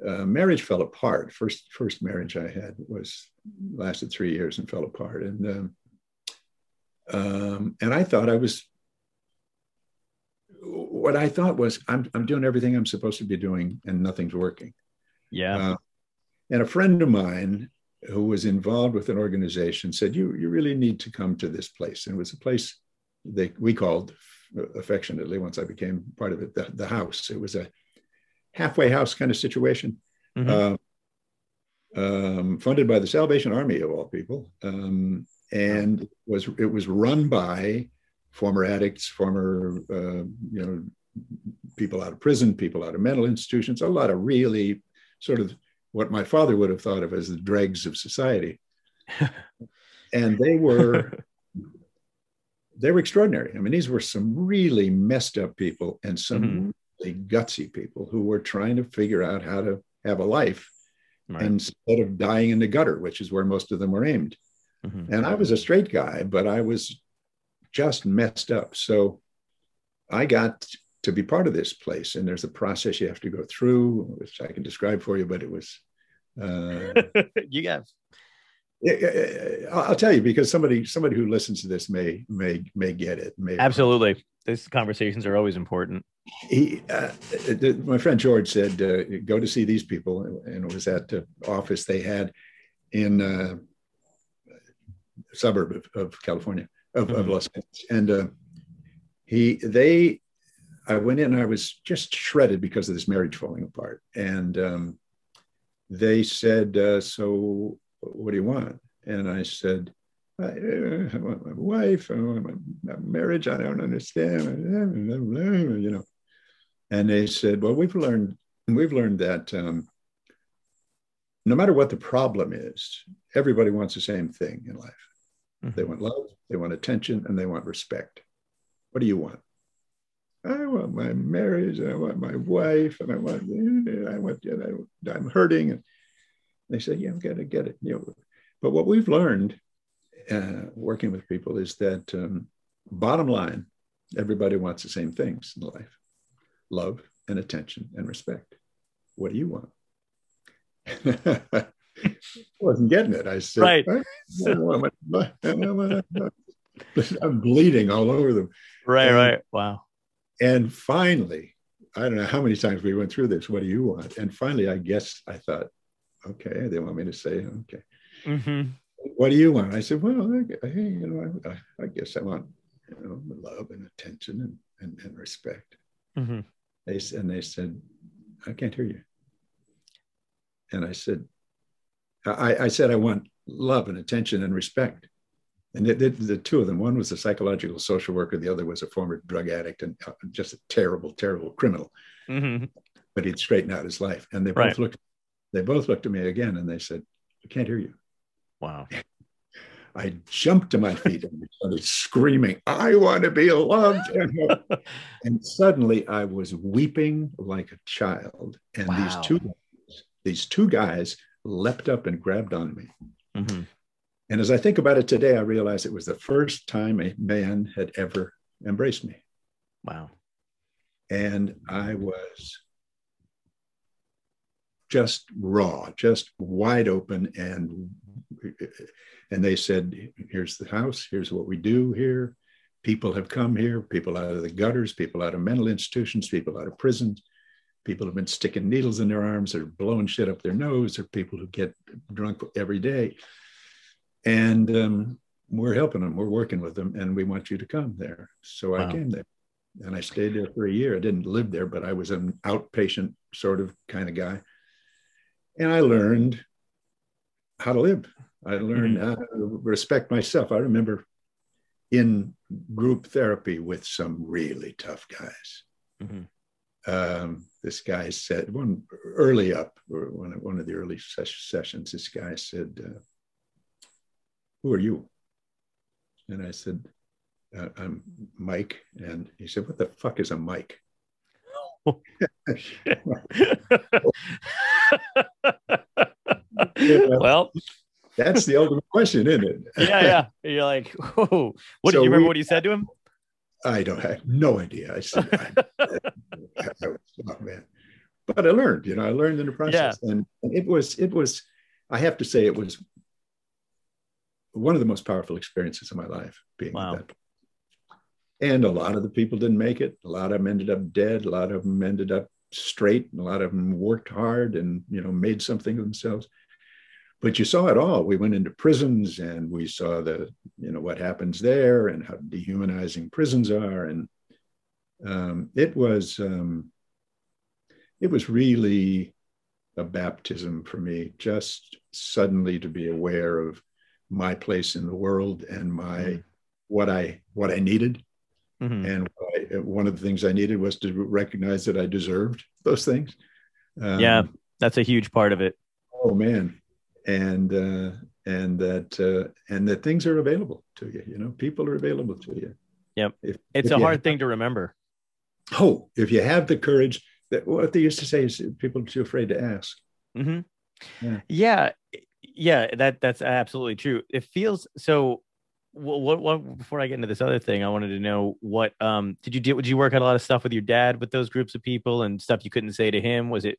uh, marriage fell apart. First, first marriage I had was lasted three years and fell apart, and um, um, and I thought I was. What I thought was, I'm I'm doing everything I'm supposed to be doing, and nothing's working. Yeah. Uh, and a friend of mine who was involved with an organization said, "You you really need to come to this place." And it was a place they we called affectionately once I became part of it the, the house. It was a halfway house kind of situation, Mhm. uh, um, funded by the Salvation Army of all people, um, and was it was run by former addicts, former uh, you know people out of prison, people out of mental institutions, a lot of really sort of what my father would have thought of as the dregs of society. and they were they were extraordinary. I mean, these were some really messed up people and some Mhm. really gutsy people who were trying to figure out how to have a life Right. instead of dying in the gutter, which is where most of them were aimed. Mhm. And I was a straight guy, but I was just messed up. So I got to be part of this place. And there's a process you have to go through, which I can describe for you, but it was. Uh, you got I'll tell you because somebody somebody who listens to this may may may get it. May absolutely. These conversations are always important. He, uh, my friend George said, uh, "Go to see these people," and it was at the office they had in a suburb of, of California of, of Mhm. Los Angeles, and uh, he they. I went in. I was just shredded because of this marriage falling apart, and um, they said, uh, "So, what do you want?" And I said, I, uh, I want my wife. I want my, my marriage. I don't understand. You know. And they said, "Well, we've learned we've learned that um, no matter what the problem is, everybody wants the same thing in life. They want love, they want attention, and they want respect. What do you want?" I want my marriage, and I want my wife, and I want, I want, you know, I'm hurting. And they said, yeah, I'm gonna get it. You know, but what we've learned uh, working with people is that um, bottom line, everybody wants the same things in life: love and attention and respect. What do you want? I wasn't getting it. I said, Right. "I want my- I'm bleeding all over them. Right, And- right. Wow. And finally, I don't know how many times we went through this. What do you want? And finally, I guess I thought, okay, they want me to say, okay, hmm what do you want? I said, well, I, hey, you know, I, I guess I want, you know, love and attention and, and, and respect. hmm They and they said, I can't hear you. And I said, I, I said I want love and attention and respect. And the, two of them, one was a psychological social worker, the other was a former drug addict and uh, just a terrible, terrible criminal. hmm But he'd straightened out his life. And they both Right. looked, they both looked at me again and they said, I can't hear you. Wow. I jumped to my feet and started screaming, I want to be loved. And, and suddenly I was weeping like a child. And Wow. these two these two guys leapt up and grabbed on me. hmm And as I think about it today, I realize it was the first time a man had ever embraced me. Wow. And I was just raw, just wide open and and they said, here's the house, here's what we do here. People have come here, people out of the gutters, people out of mental institutions, people out of prisons. People have been sticking needles in their arms or blowing shit up their nose, or people who get drunk every day. And um, we're helping them, we're working with them, and we want you to come there. So wow. I came there and I stayed there for a year. I didn't live there, but I was an outpatient sort of kind of guy. And I learned how to live. I learned mm-hmm. how to respect myself. I remember in group therapy with some really tough guys. Mm-hmm. Um, this guy said one early up, one, one of the early ses- sessions, this guy said, uh, "Who are you?" And I said, uh, "I'm Mike." And he said, "What the fuck is a mic?" well, that's the ultimate question, isn't it? yeah, yeah. You're like, oh, what so did you remember we, what you said to him? I don't have no idea. I said, I, I, I was, oh, man. But I learned, you know, I learned in the process. Yeah. And, and it was, it was, I have to say, it was one of the most powerful experiences of my life being wow. that. And a lot of the people didn't make it. A lot of them ended up dead. A lot of them ended up straight. And a lot of them worked hard and, you know, made something of themselves but you saw it all. We went into prisons and we saw the, you know, what happens there and how dehumanizing prisons are. And um, it was, um, it was really a baptism for me, just suddenly to be aware of my place in the world and my, mm-hmm. what I, what I needed. Mm-hmm. And I, one of the things I needed was to recognize that I deserved those things. Um, yeah, that's a huge part of it. Oh man, and uh, and that uh, and that things are available to you. You know, people are available to you. Yep, if, it's if a hard have, thing to remember. Oh, if you have the courage, that what they used to say is people are too afraid to ask. Mm-hmm. Yeah. yeah, yeah, that that's absolutely true. It feels so. What, what, before I get into this other thing, I wanted to know what um did you do? Did you work out a lot of stuff with your dad with those groups of people and stuff you couldn't say to him? Was it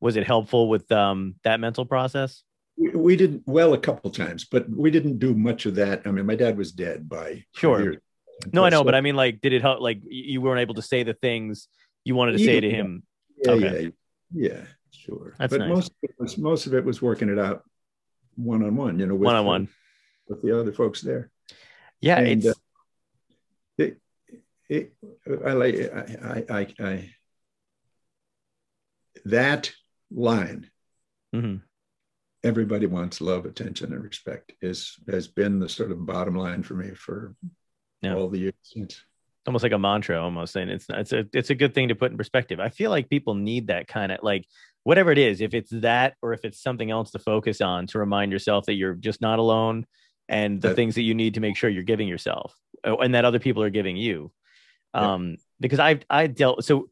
was it helpful with um that mental process? We, we did well a couple times, but we didn't do much of that. I mean, my dad was dead by sure. Years. No, I know, so, but I mean, like, did it help? Like, you weren't able to say the things you wanted to yeah, say to him. Yeah, okay. yeah, yeah, sure. That's but nice. most of it was most of it was working it out one on one. You know, one on one with the other folks there. Yeah, and, it's. Uh, it, it, I like I, I, I, I that line mm-hmm everybody wants love, attention, and respect is has been the sort of bottom line for me for yeah. all the years since. Almost like a mantra, almost and it's it's a it's a good thing to put in perspective. I feel like people need that kind of like whatever it is, if it's that or if it's something else to focus on to remind yourself that you're just not alone and the that, things that you need to make sure you're giving yourself uh, and that other people are giving you. Yeah. Um, because I've I dealt so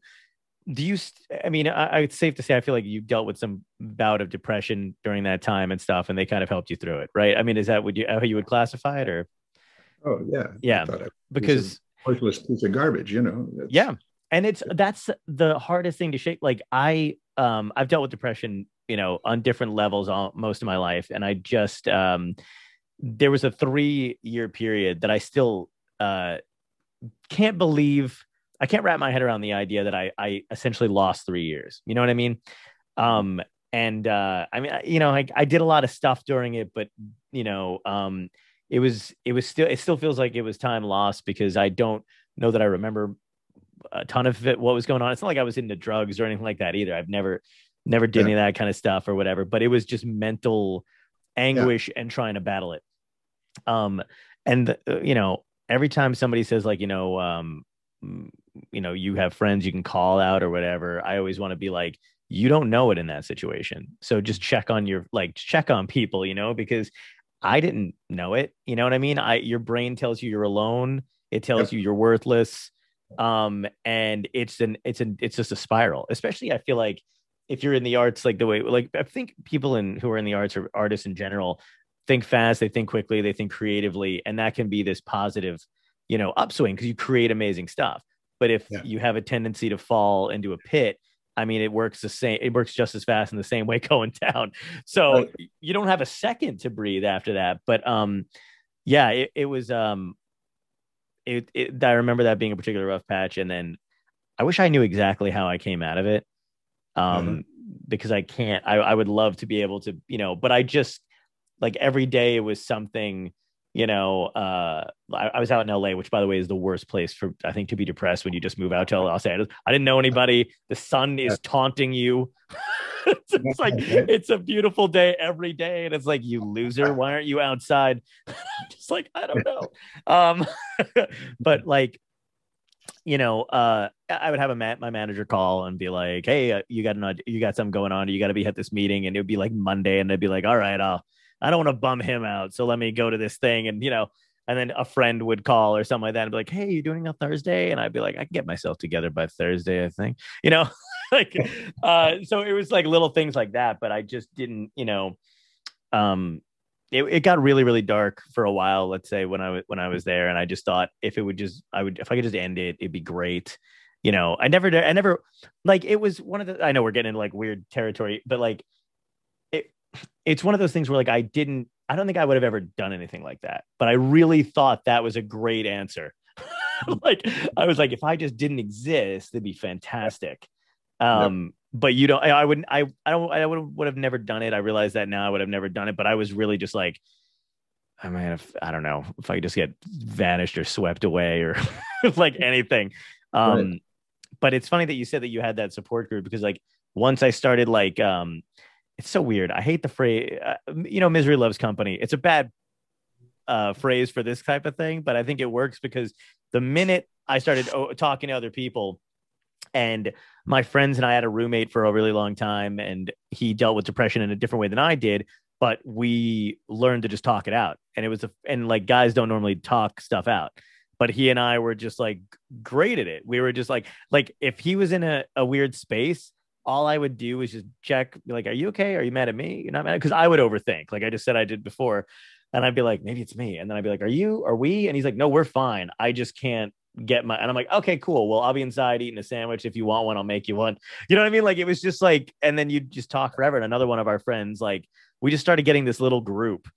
do you i mean I, it's safe to say i feel like you dealt with some bout of depression during that time and stuff and they kind of helped you through it right? I mean is that would you how you would classify it or? Oh yeah. Yeah because worthless piece of garbage you know yeah and it's that's the hardest thing to shake like i um i've dealt with depression you know on different levels all most of my life and i just um there was a three year period that i still uh can't believe I can't wrap my head around the idea that I I essentially lost three years. You know what I mean? Um, and uh, I mean, you know, I, I did a lot of stuff during it, but you know, um, it was it was still it still feels like it was time lost because I don't know that I remember a ton of it what was going on. It's not like I was into drugs or anything like that either. I've never never did yeah. any of that kind of stuff or whatever, but it was just mental anguish yeah. and trying to battle it. Um, and uh, you know, every time somebody says like, you know, um, you know you have friends you can call out or whatever i always want to be like you don't know it in that situation. So just check on your like check on people you know because i didn't know it you know what i mean? I your brain tells you you're alone it tells you you're worthless um and it's an it's an it's just a spiral especially i feel like if you're in the arts like the way like i think people in who are in the arts or artists in general think fast they think quickly they think creatively and that can be this positive you know upswing because you create amazing stuff but if yeah. you have a tendency to fall into a pit I mean, it works the same. It works just as fast in the same way going down. So Right. you don't have a second to breathe after that. But um, yeah, it, it was um, it, it. I remember that being a particular rough patch, and then I wish I knew exactly how I came out of it. Um, Mhm. because I can't. I I would love to be able to, you know, but I just like every day it was something you know uh I, I was out in la which by the way is the worst place for i think to be depressed when you just move out to los angeles. I didn't know anybody. The sun is taunting you. It's, it's like it's a beautiful day every day and it's like you loser why aren't you outside? Just like i don't know. Um but like you know, uh, I would have a ma- my manager call and be like, "Hey, uh, you got an you got something going on? You got to be at this meeting." And it would be like Monday, and they'd be like, "All right, I'll I don't want to bum him out, so let me go to this thing." And you know, and then a friend would call or something like that and be like, "Hey, you doing a Thursday?" And I'd be like, "I can get myself together by Thursday, I think." You know, like, uh, so it was like little things like that, but I just didn't, you know, um, it, it got really really dark for a while let's say when i was when i was there and i just thought if it would just i would if i could just end it it'd be great you know i never i never like it was one of the i know we're getting into like weird territory but like it's one of those things where like i didn't i don't think i would have ever done anything like that but i really thought that was a great answer. Like i was like if i just didn't exist it'd be fantastic. Um but you don't I, I wouldn't i i don't i would would have never done it. I realize that now i would have never done it but i was really just like i mean if i don't know if i could just get vanished or swept away or like anything. Um Right. but it's funny that you said that you had that support group because like once i started like um it's so weird i hate the phrase uh, you know misery loves company it's a bad uh phrase for this type of thing but i think it works because the minute i started oh, talking to other people and my friends and I had a roommate for a really long time, and he dealt with depression in a different way than I did. But we learned to just talk it out, and it was a, and like guys don't normally talk stuff out, but he and I were just like great at it. We were just like like if he was in a, a weird space, all I would do was just check, like, "Are you okay? Are you mad at me? You're not mad?" Because I would overthink, like I just said I did before, and I'd be like, "Maybe it's me," and then I'd be like, "Are you? Are we?" And he's like, "No, we're fine. I just can't." get my and I'm like, okay, cool. Well, I'll be inside eating a sandwich. If you want one, I'll make you one. You know what I mean? Like it was just like, and then you just talk forever. And another one of our friends, like, we just started getting this little group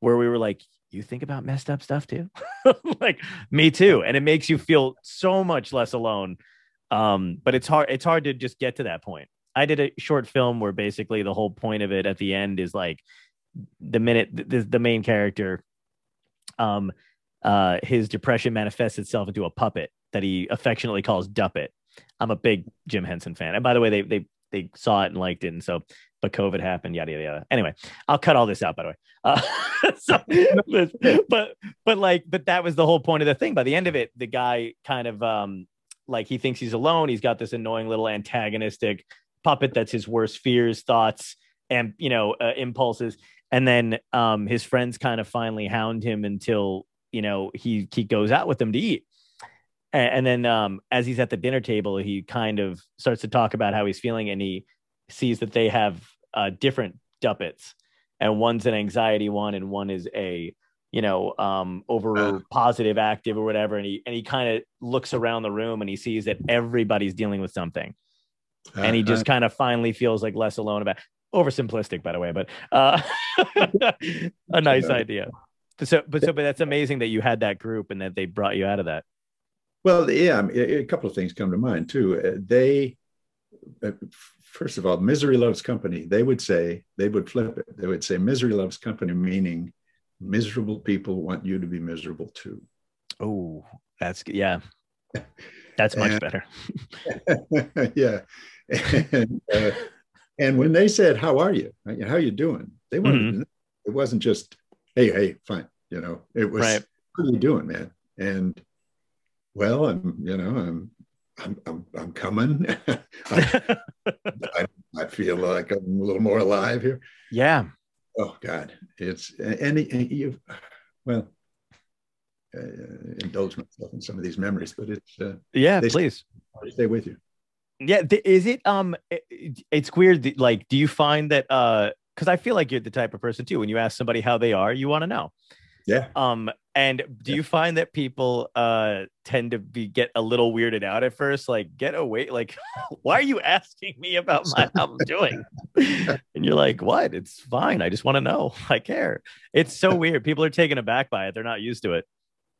where we were like, you think about messed up stuff too? like me too. And it makes you feel so much less alone. Um, but it's hard, it's hard to just get to that point. I did a short film where basically the whole point of it at the end is like the minute the, the main character um uh, his depression manifests itself into a puppet that he affectionately calls Duppet. I'm a big Jim Henson fan, and by the way, they they they saw it and liked it, and so but COVID happened, yada yada yada. Anyway, I'll cut all this out, by the way. Uh, so, but, but but like, but that was the whole point of the thing. By the end of it, the guy kind of um like he thinks he's alone. He's got this annoying little antagonistic puppet that's his worst fears, thoughts, and you know uh, impulses. And then um his friends kind of finally hound him until you know he he goes out with them to eat and, and then um as he's at the dinner table he kind of starts to talk about how he's feeling and he sees that they have uh different duppets and one's an anxiety one and one is a you know um over Uh. positive active or whatever and he and he kind of looks around the room and he sees that everybody's dealing with something and he just kind of finally feels like less alone about oversimplistic by the way but uh a nice idea so but so but that's amazing that you had that group and that they brought you out of that Well, yeah, a a couple of things come to mind too. Uh, They, uh, first of all, misery loves company. They would say, they would flip it. They would say, misery loves company, meaning miserable people want you to be miserable too. oh that's yeah that's much And- better yeah. And, uh, and when they said, "How are you? How are you doing?" They wanted Mhm. know. It wasn't just, "Hey, hey, fine." You know, it was, Right. "What are you doing, man?" And well, I'm, you know, I'm, I'm, I'm, I'm coming. I, I, I feel like I'm a little more alive here. yeah Oh God, it's and, and you, well, uh, indulge myself in some of these memories, but it's uh, yeah They- please stay with you. yeah th- is it um it- it- it's weird like do you find that uh because i feel like you're the type of person too when you ask somebody how they are you want to know Yeah. Um, and do you find that people uh tend to be get a little weirded out at first? Like, get away, like, why are you asking me about my how I'm doing? and you're like, what? It's fine. I just want to know. I care. It's so weird. People are taken aback by it. They're not used to it.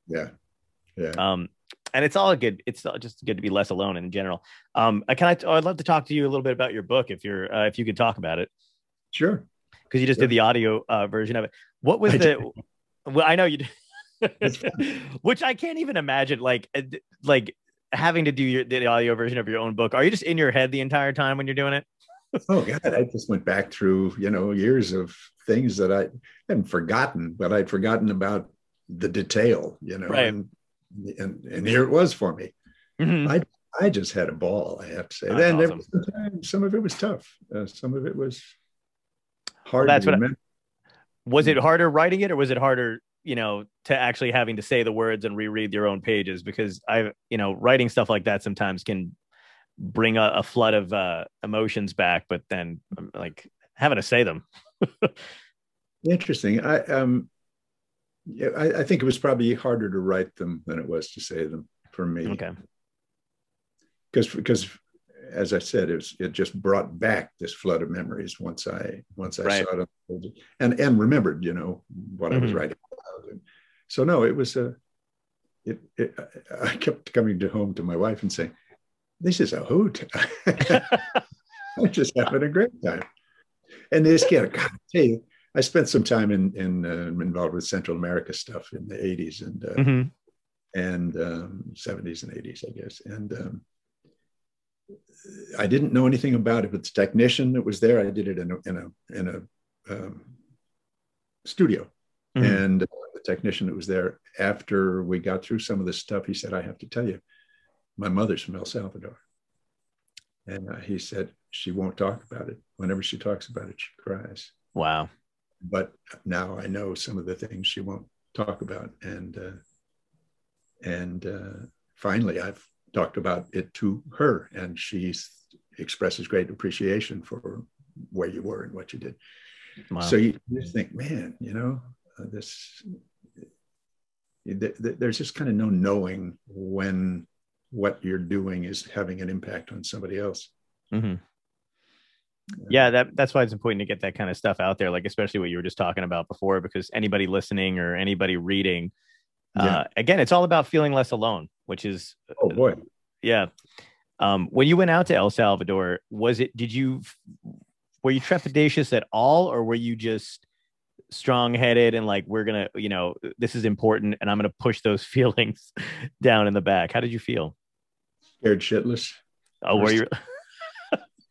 Yeah. Yeah. Um, and it's all good. It's just good to be less alone in general. Um, I can I, I'd love to talk to you a little bit about your book if you're uh, if you could talk about it Sure. because you just Sure. did the audio uh, version of it. What was I the? Well, I know you did, which I can't even imagine. Like, uh, like having to do your the audio version of your own book. Are you just in your head the entire time when you're doing it? Oh God, I just went back through, you know, years of things that I hadn't forgotten, but I'd forgotten about the detail, you know. Right. And, and and here it was for me. Mhm. I just had a ball, I have to say. That's then there awesome. was some of it was tough. Uh, some of it was hard that's what I-. Was it harder writing it, or was it harder, you know, to actually having to say the words and reread your own pages? Because I, you know, writing stuff like that sometimes can bring a, a flood of uh, emotions back, but then um, like having to say them. Interesting. I um yeah, I, I think it was probably harder to write them than it was to say them for me. Okay. because because as I said, it was it just brought back this flood of memories once I once I Right. saw it and and remembered, you know, what I was Mhm. writing so no, it was a it, it I kept coming to home to my wife and saying, "This is a hoot. I'm just having a great time." And this kid, God, I tell you, I spent some time in in uh, involved with Central America stuff in the '80s and uh, Mhm. and um, 70s and 80s, I guess. And um, I didn't know anything about it, but the technician that was there, I did it in a in a in a um, studio, Mhm. and the technician that was there, after we got through some of this stuff, he said, "I have to tell you, my mother's from El Salvador," and uh, he said she won't talk about it. Whenever she talks about it, she cries Wow. But now I know some of the things she won't talk about, and uh, and uh, finally I've talked about it to her, and she expresses great appreciation for where you were and what you did. Wow. So you just think, man, you know, uh, this. th- th- There's just kind of no knowing when what you're doing is having an impact on somebody else. Mhm. Yeah, that that's why it's important to get that kind of stuff out there, like especially what you were just talking about before, because anybody listening or anybody reading, uh, again, it's all about feeling less alone, which is Oh boy, yeah. Um, when you went out to El Salvador, was it? Did you were you trepidatious at all, or were you just strong headed and like we're gonna, you know, this is important, and I'm gonna push those feelings down in the back? How did you feel? scared shitless. Oh, were you?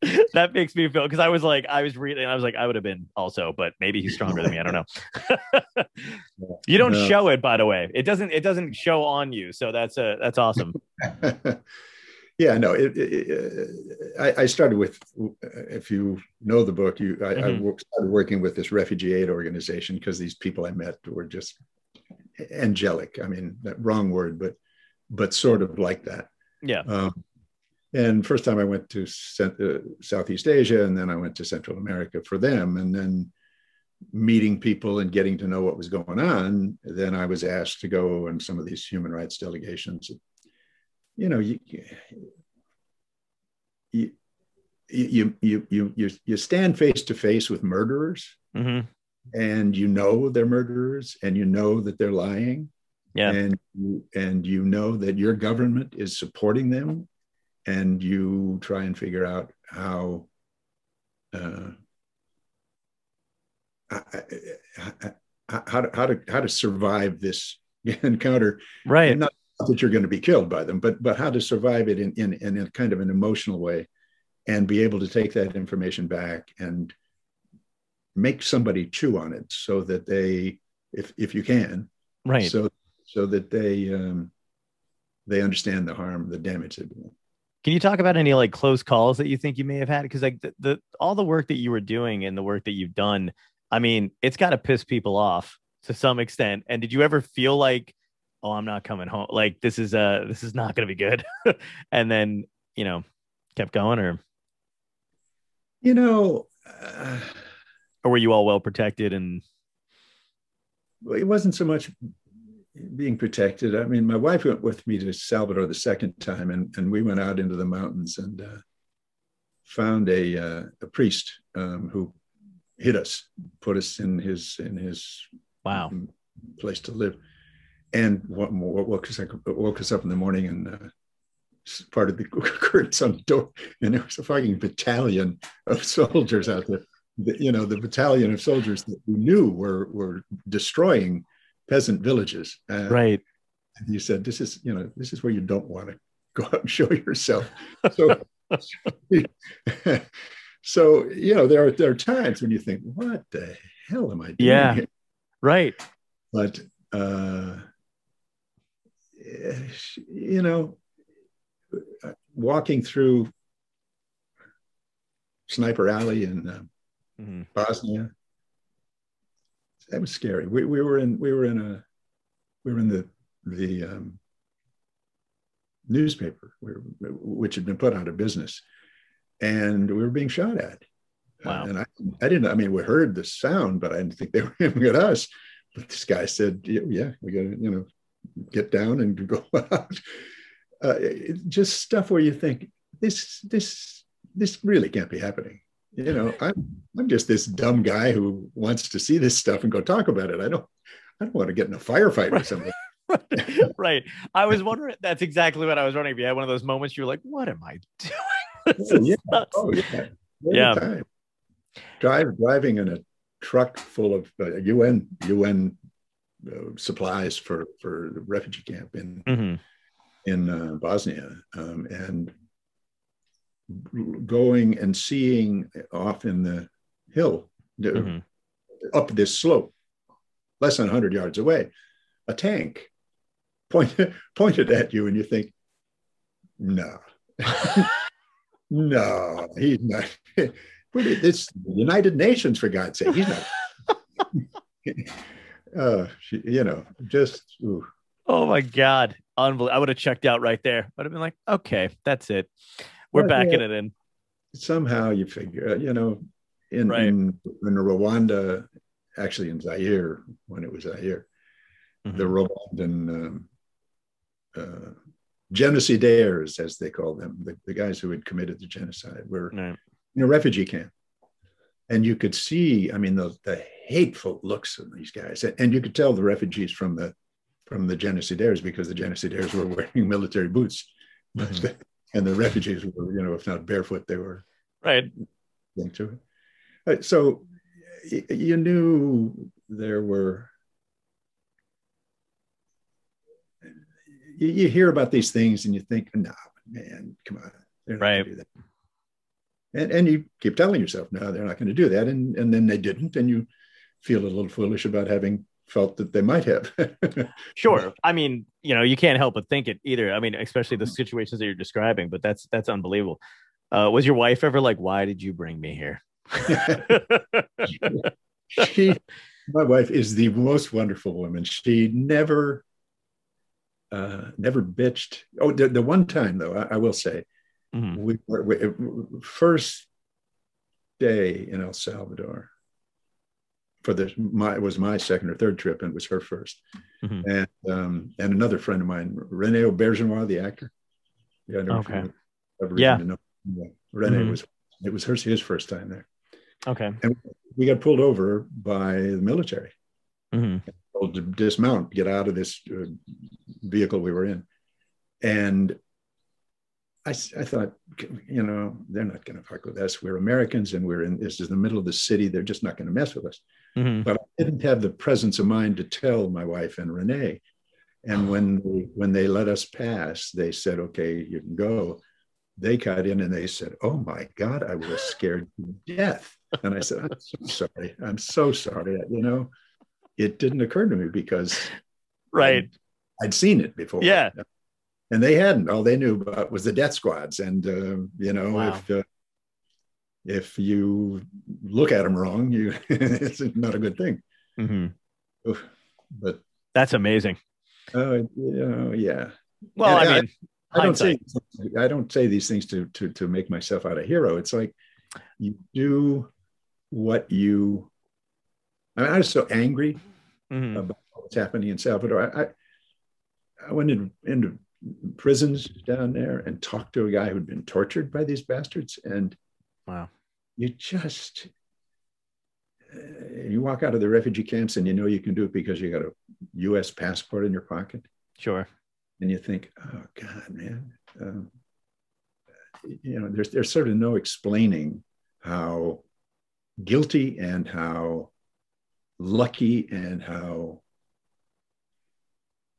that makes me feel because I was like, I was reading, I was like, I would have been also, but maybe he's stronger than me. I don't know. you don't No. show it, by the way. It doesn't. It doesn't show on you, so that's a that's awesome. yeah, no. It, it, it- I, I started with, if you know the book, you I, I Mhm. wo- started working with this refugee aid organization because these people I met were just angelic. I mean, that wrong word, but but sort of like that. Yeah. Um, and first time I went to uh, Southeast Asia, and then I went to Central America for them, and then meeting people and getting to know what was going on. Then I was asked to go on some of these human rights delegations. You know, you you you you you you, stand face to face with murderers, hmm and you know they're murderers, and you know that they're lying Yeah. and and you know that your government is supporting them and you try and figure out how uh, how to, how to how to survive this encounter Right. and not that you're going to be killed by them but but how to survive it in, in in a kind of an emotional way and be able to take that information back and make somebody chew on it so that they if if you can Right. so so that they um, they understand the harm, the damage they've done. Can you talk about any like close calls that you think you may have had? Because like the, the all the work that you were doing and the work that you've done, I mean, it's got to piss people off to some extent. And did you ever feel like, oh, I'm not coming home? Like this is uh this is not going to be good. and then you know, kept going or you know, uh, or were you all well protected and? It wasn't so much being protected. I mean, my wife went with me to Salvador the second time, and, and we went out into the mountains and uh, found a, uh, a priest um, who hid us, put us in his in his Wow. place to live, and what woke us, woke us up in the morning and uh, parted the curtains on the door, and there was a fucking battalion of soldiers out there. The- you know, the battalion of soldiers that we knew were were destroying peasant villages. Uh, Right. and you said, "This is, you know, this is where you don't want to go out and show yourself." So, so you know, there are there are times when you think, "What the hell am I doing?" Yeah. here?" Right. But uh, you know, walking through Sniper Alley in uh, Mhm. Bosnia, that was scary. We, we were in we were in a we were in the the um, newspaper, we were, which had been put out of business, and we were being shot at. Wow. and I, I didn't. I mean, we heard the sound, but I didn't think they were aiming at us. But this guy said, "Yeah, yeah we got to, you know, get down and go out." Uh, it- just stuff where you think this, this, this really can't be happening. You know, I'm, I'm just this dumb guy who wants to see this stuff and go talk about it. I don't, I don't want to get in a firefight or something. right. I was wondering. That's exactly what I was wondering. If you had one of those moments, you're like, "What am I doing?" Oh, yeah. nuts. Oh yeah, Every Yeah. time. Drive driving in a truck full of uh, UN UN uh, supplies for for the refugee camp in Mhm. in uh, Bosnia, um, and going and seeing off in the hill Mhm. up this slope, less than 100 yards away, a tank pointed pointed at you, and you think, no, no, he's not. It's the United Nations, for God's sake. He's not. uh, you know, just ooh. Oh my god, unbelievable! I would have checked out right there. I'd have been like, "Okay, that's it. We're Well, backing yeah. it in." somehow you figure, uh, you know, in Right. in, in Rwanda, actually in Zaire, when it was Zaire, Mhm. the Rwandan um, uh, genocidaires, as they call them, the, the guys who had committed the genocide, were Right. in a refugee camp. And you could see, I mean, the, the hateful looks of these guys. And, and you could tell the refugees from the from the genocidaires because the genocidaires were wearing military boots. Mhm. And the refugees were, you know, if not barefoot, they were Right. thing to it. Uh, So y- you knew there were. You, you hear about these things and you think, no, man, come on, they're not Right. going to do that. And and you keep telling yourself, no, they're not going to do that, and and then they didn't, and you feel a little foolish about having felt that they might have. Sure. I mean, you know, you can't help but think it either. I mean, especially the situations that you're describing. But that's that's unbelievable. Uh, was your wife ever like, "Why did you bring me here?" she my wife is the most wonderful woman she never uh never bitched oh the, the one time though i, I will say Mhm. we were we, first day in el salvador for the my it was my second or third trip and it was her 1st Mhm. and um and another friend of mine rene Auberjonois the actor yeah I know if Okay. Yeah. even know. Yeah. rene Mhm. was it was her his first time there Okay. And we got pulled over by the military Mhm. told to dismount, get out of this uh, vehicle we were in. And I, I thought, you know, they're not going to fuck with us. We're Americans and we're in this is the middle of the city. They're just not going to mess with us. Mhm. But I didn't have the presence of mind to tell my wife and Renee. And when they, when they let us pass, they said, okay, you can go. They got in and they said, oh my God, I was scared to death. And I said, I'm so sorry. I'm so sorry. You know, it didn't occur to me because Right. I'd, I'd seen it before. Yeah. And they hadn't. All they knew about was the death squads. And, uh, you know, Wow. if, uh, if you look at them wrong, you it's not a good thing. Mhm. But That's amazing. uh, you know, yeah. Well, And I I- mean, I don't say. I don't say these things to to to make myself out a hero. It's like you do what you. I mean, I was so angry Mhm. about what's happening in Salvador. I, I, I went in, into prisons down there and talked to a guy who'd been tortured by these bastards, and Wow. you just uh, you walk out of the refugee camps and you know you can do it because you got a U.S. passport in your pocket, Sure. and you think, oh God, man, um, you know, there's there's sort of no explaining how guilty and how lucky and how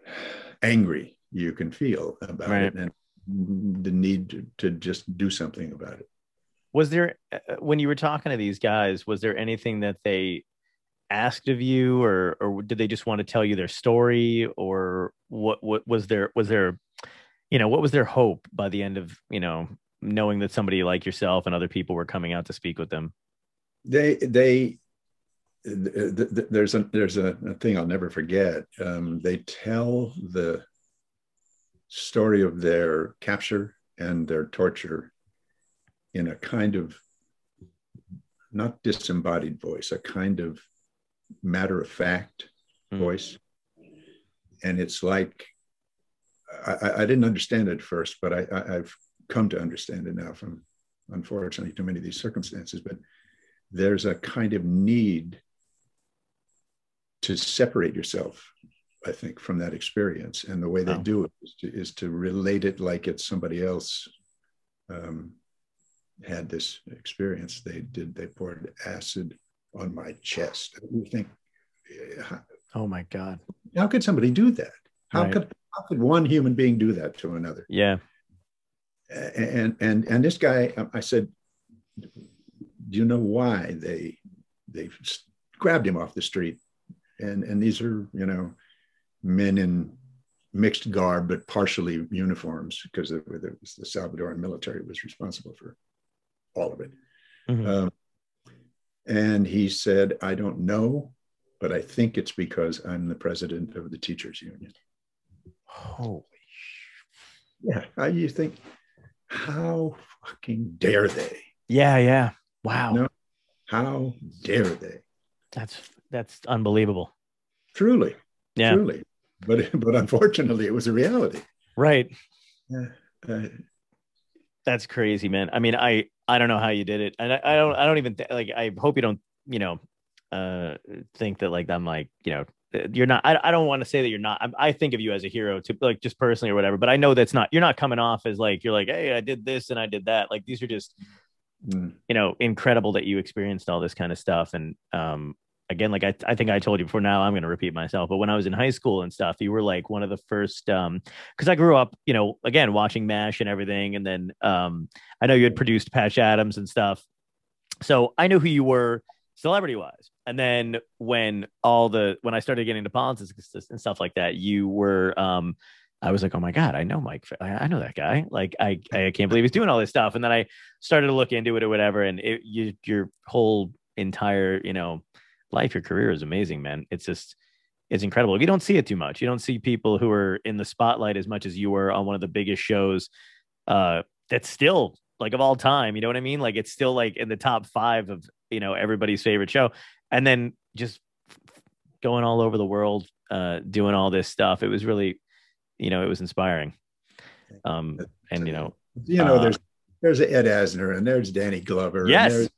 angry you can feel about Right. it and the need to, to just do something about it. Was there uh, when you were talking to these guys, was there anything that they asked of you or or did they just want to tell you their story or what what was there was there you know, what was their hope by the end of, you know, knowing that somebody like yourself and other people were coming out to speak with them? They they th- th- th- there's a there's a, a thing I'll never forget. Um, they tell the story of their capture and their torture in a kind of not disembodied voice, a kind of matter of fact Mm. voice, and it's like I, I- didn't understand it at first, but I, I, I've come to understand it now from unfortunately too many of these circumstances. But there's a kind of need to separate yourself, I think, from that experience. And the way they Oh. do it is to, is to relate it like it's somebody else um, had this experience. They did, they poured acid on my chest. You think, Oh my god. how could somebody do that? How Right. could how could one human being do that to another? Yeah. and and and this guy i said do you know why they they grabbed him off the street and and these are you know men in mixed garb but partially uniforms because it, it was the salvadoran military was responsible for all of it Mhm. um, and he said i don't know but i think it's because i'm the president of the teachers union Holy yeah I, you think how fucking dare they Yeah, yeah. Wow. No. How dare they? That's that's unbelievable. Truly, Yeah. truly. But but unfortunately, it was a reality. Right. Uh, uh, That's crazy, man. I mean, I I don't know how you did it, and I, I don't I don't even th- like. I hope you don't you know uh think that like I'm like you know you're not. I, I don't want to say that you're not. I, I think of you as a hero to like just personally or whatever. But I know that's not. You're not coming off as like you're like hey I did this and I did that. Like these are just mm, you know incredible that you experienced all this kind of stuff and um again like i, I think i told you before now i'm going to repeat myself but when i was in high school and stuff you were like one of the first um because i grew up you know again watching mash and everything and then um i know you had produced patch adams and stuff so i knew who you were celebrity wise and then when all the when i started getting into politics and stuff like that you were um I was like, oh my God, I know Mike. I, I know that guy. Like, I, I can't believe he's doing all this stuff. And then I started to look into it or whatever. And it, you, your whole entire, you know, life, your career is amazing, man. It's just, it's incredible. You don't see it too much. You don't see people who are in the spotlight as much as you were on one of the biggest shows. Uh, that's still like of all time. You know what I mean? Like, it's still like in the top five of, you know, everybody's favorite show. And then just going all over the world, uh, doing all this stuff. It was really, you know, it was inspiring. Um, and you know, you know, Uh, there's there's Ed Asner and there's Danny Glover. and Yes.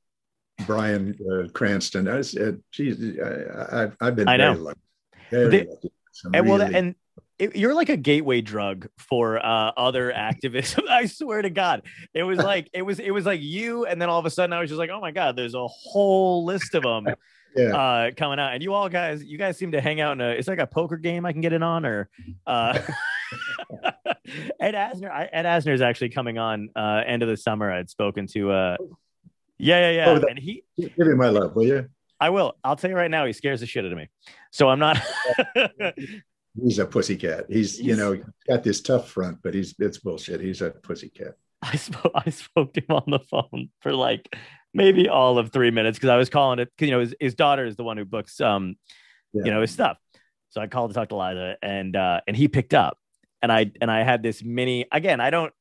Bryan uh, Cranston. I said, geez, I, I've I've been I very know. lucky. They- lucky. And well, really- and it, you're like a gateway drug for uh, other activists. I swear to God, it was like it was it was like you, and then all of a sudden I was just like, oh my God, there's a whole list of them yeah. uh, coming out, and you all guys, you guys seem to hang out in a. It's like a poker game I can get in on, or uh, Ed Asner. I, Ed Asner is actually coming on uh, end of the summer. I'd spoken to. Uh, yeah, yeah, yeah, Oh, that- and he Give me my love, will you? I will. I'll tell you right now, he scares the shit out of me. So I'm not. He's a pussycat. He's, you know, got this tough front, but he's it's bullshit. He's a pussycat. I spoke. I spoke to him on the phone for like maybe all of three minutes because I was calling it because you know his, his daughter is the one who books um Yeah. you know his stuff. So I called to talk to Liza and uh and he picked up and I and I had this mini again. I don't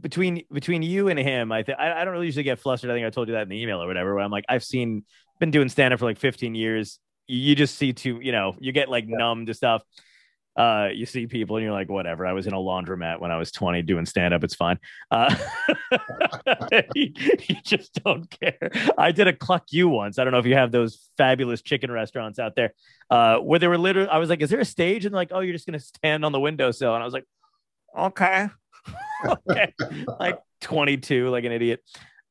between between you and him. I think I, don't really usually get flustered. I think I told you that in the email or whatever. Where I'm like I've seen been doing stand up for like 15 years. you just see too, you know, you get like numb to stuff. Uh, you see people and you're like, whatever. I was in a laundromat when I was 20 doing stand up. It's fine. Uh, you, you just don't care. I did a Cluck-U once. I don't know if you have those fabulous chicken restaurants out there uh, where they were literally, I was like, is there a stage? And like, oh, you're just going to stand on the windowsill. And I was like, okay. okay. like 22, like an idiot.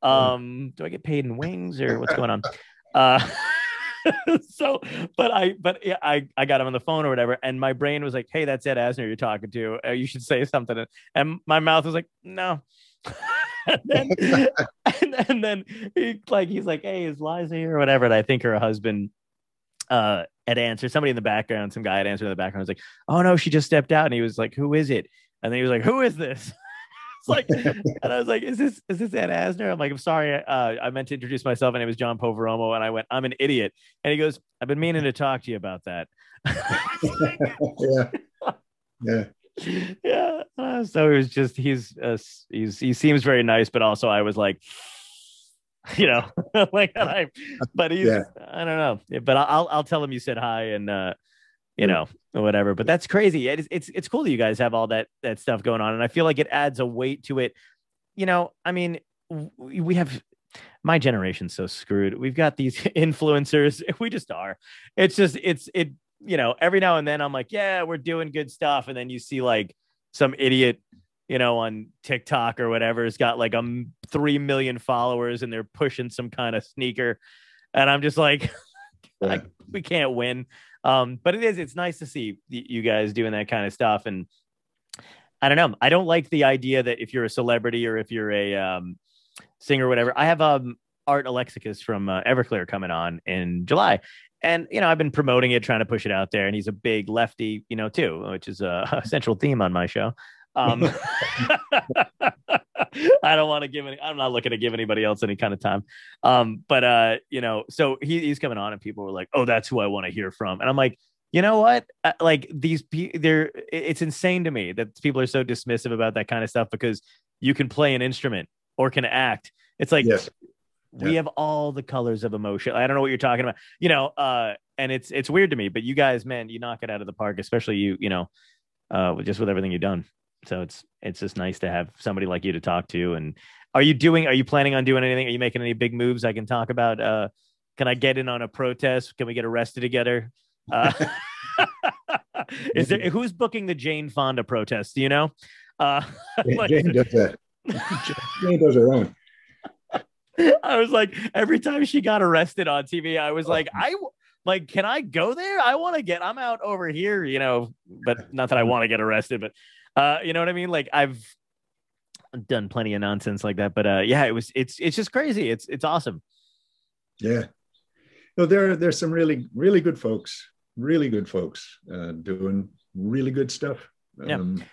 Um, do I get paid in wings or what's going on? Uh, so, but I, but yeah, I, I got him on the phone or whatever, and my brain was like, "Hey, that's Ed Asner you're talking to. Uh, you should say something." And my mouth was like, "No." and, then, and, and, then he like he's like, "Hey, is Liza here or whatever?" And I think her husband uh had answered somebody in the background, some guy had answered in the background. was like, "Oh no, she just stepped out," and he was like, "Who is it?" And then he was like, "Who is this?" it's like, and I was like, "Is this is this Ed Asner?" I'm like, "I'm sorry, uh, I meant to introduce myself. My name is John Poveromo," and I went, "I'm an idiot." And he goes, "I've been meaning to talk to you about that." yeah, yeah, yeah. Uh, so it was just he's uh, he's he seems very nice, but also I was like. You know, like I, but he's yeah. I don't know, but I'll I'll tell him you said hi and uh, you know, or whatever. But that's crazy. It's it's it's cool that you guys have all that that stuff going on, and I feel like it adds a weight to it. You know, I mean, we have my generation's so screwed. We've got these influencers. We just are. It's just it's it. You know, every now and then I'm like, yeah, we're doing good stuff, and then you see like some idiot, you know, on TikTok or whatever has got like a three million followers, and they're pushing some kind of sneaker, and I'm just like, yeah. we can't win. Um, but it is, it's nice to see you guys doing that kind of stuff. And I don't know. I don't like the idea that if you're a celebrity or if you're a um, singer or whatever, I have um, Art Alexakis from uh, Everclear coming on in July. And, you know, I've been promoting it, trying to push it out there. And he's a big lefty, you know, too, which is a, a central theme on my show. Um, I don't want to give any. I'm not looking to give anybody else any kind of time. Um, but uh, you know, so he, he's coming on, and people were like, "Oh, that's who I want to hear from," and I'm like, you know what? Uh, like these, they're. It's insane to me that people are so dismissive about that kind of stuff because you can play an instrument or can act. It's like yes. we yeah. have all the colors of emotion. I don't know what you're talking about, you know. Uh, and it's it's weird to me, but you guys, man, you knock it out of the park, especially you, you know, uh, just with everything you've done. So it's it's just nice to have somebody like you to talk to. And are you doing? Are you planning on doing anything? Are you making any big moves I can talk about? Uh, can I get in on a protest? Can we get arrested together? Uh, is there who's booking the Jane Fonda protest? Do you know? Uh, like, Jane does that. Jane does her own. I was like, every time she got arrested on TV, I was like, I like, can I go there? I want to get. I'm out over here, you know. But not that I want to get arrested, but uh, you know what I mean? Like I've done plenty of nonsense like that, but uh, yeah, it was it's it's just crazy. It's it's awesome. Yeah, no, there there's some really really good folks, really good folks uh, doing really good stuff. Yeah. Um,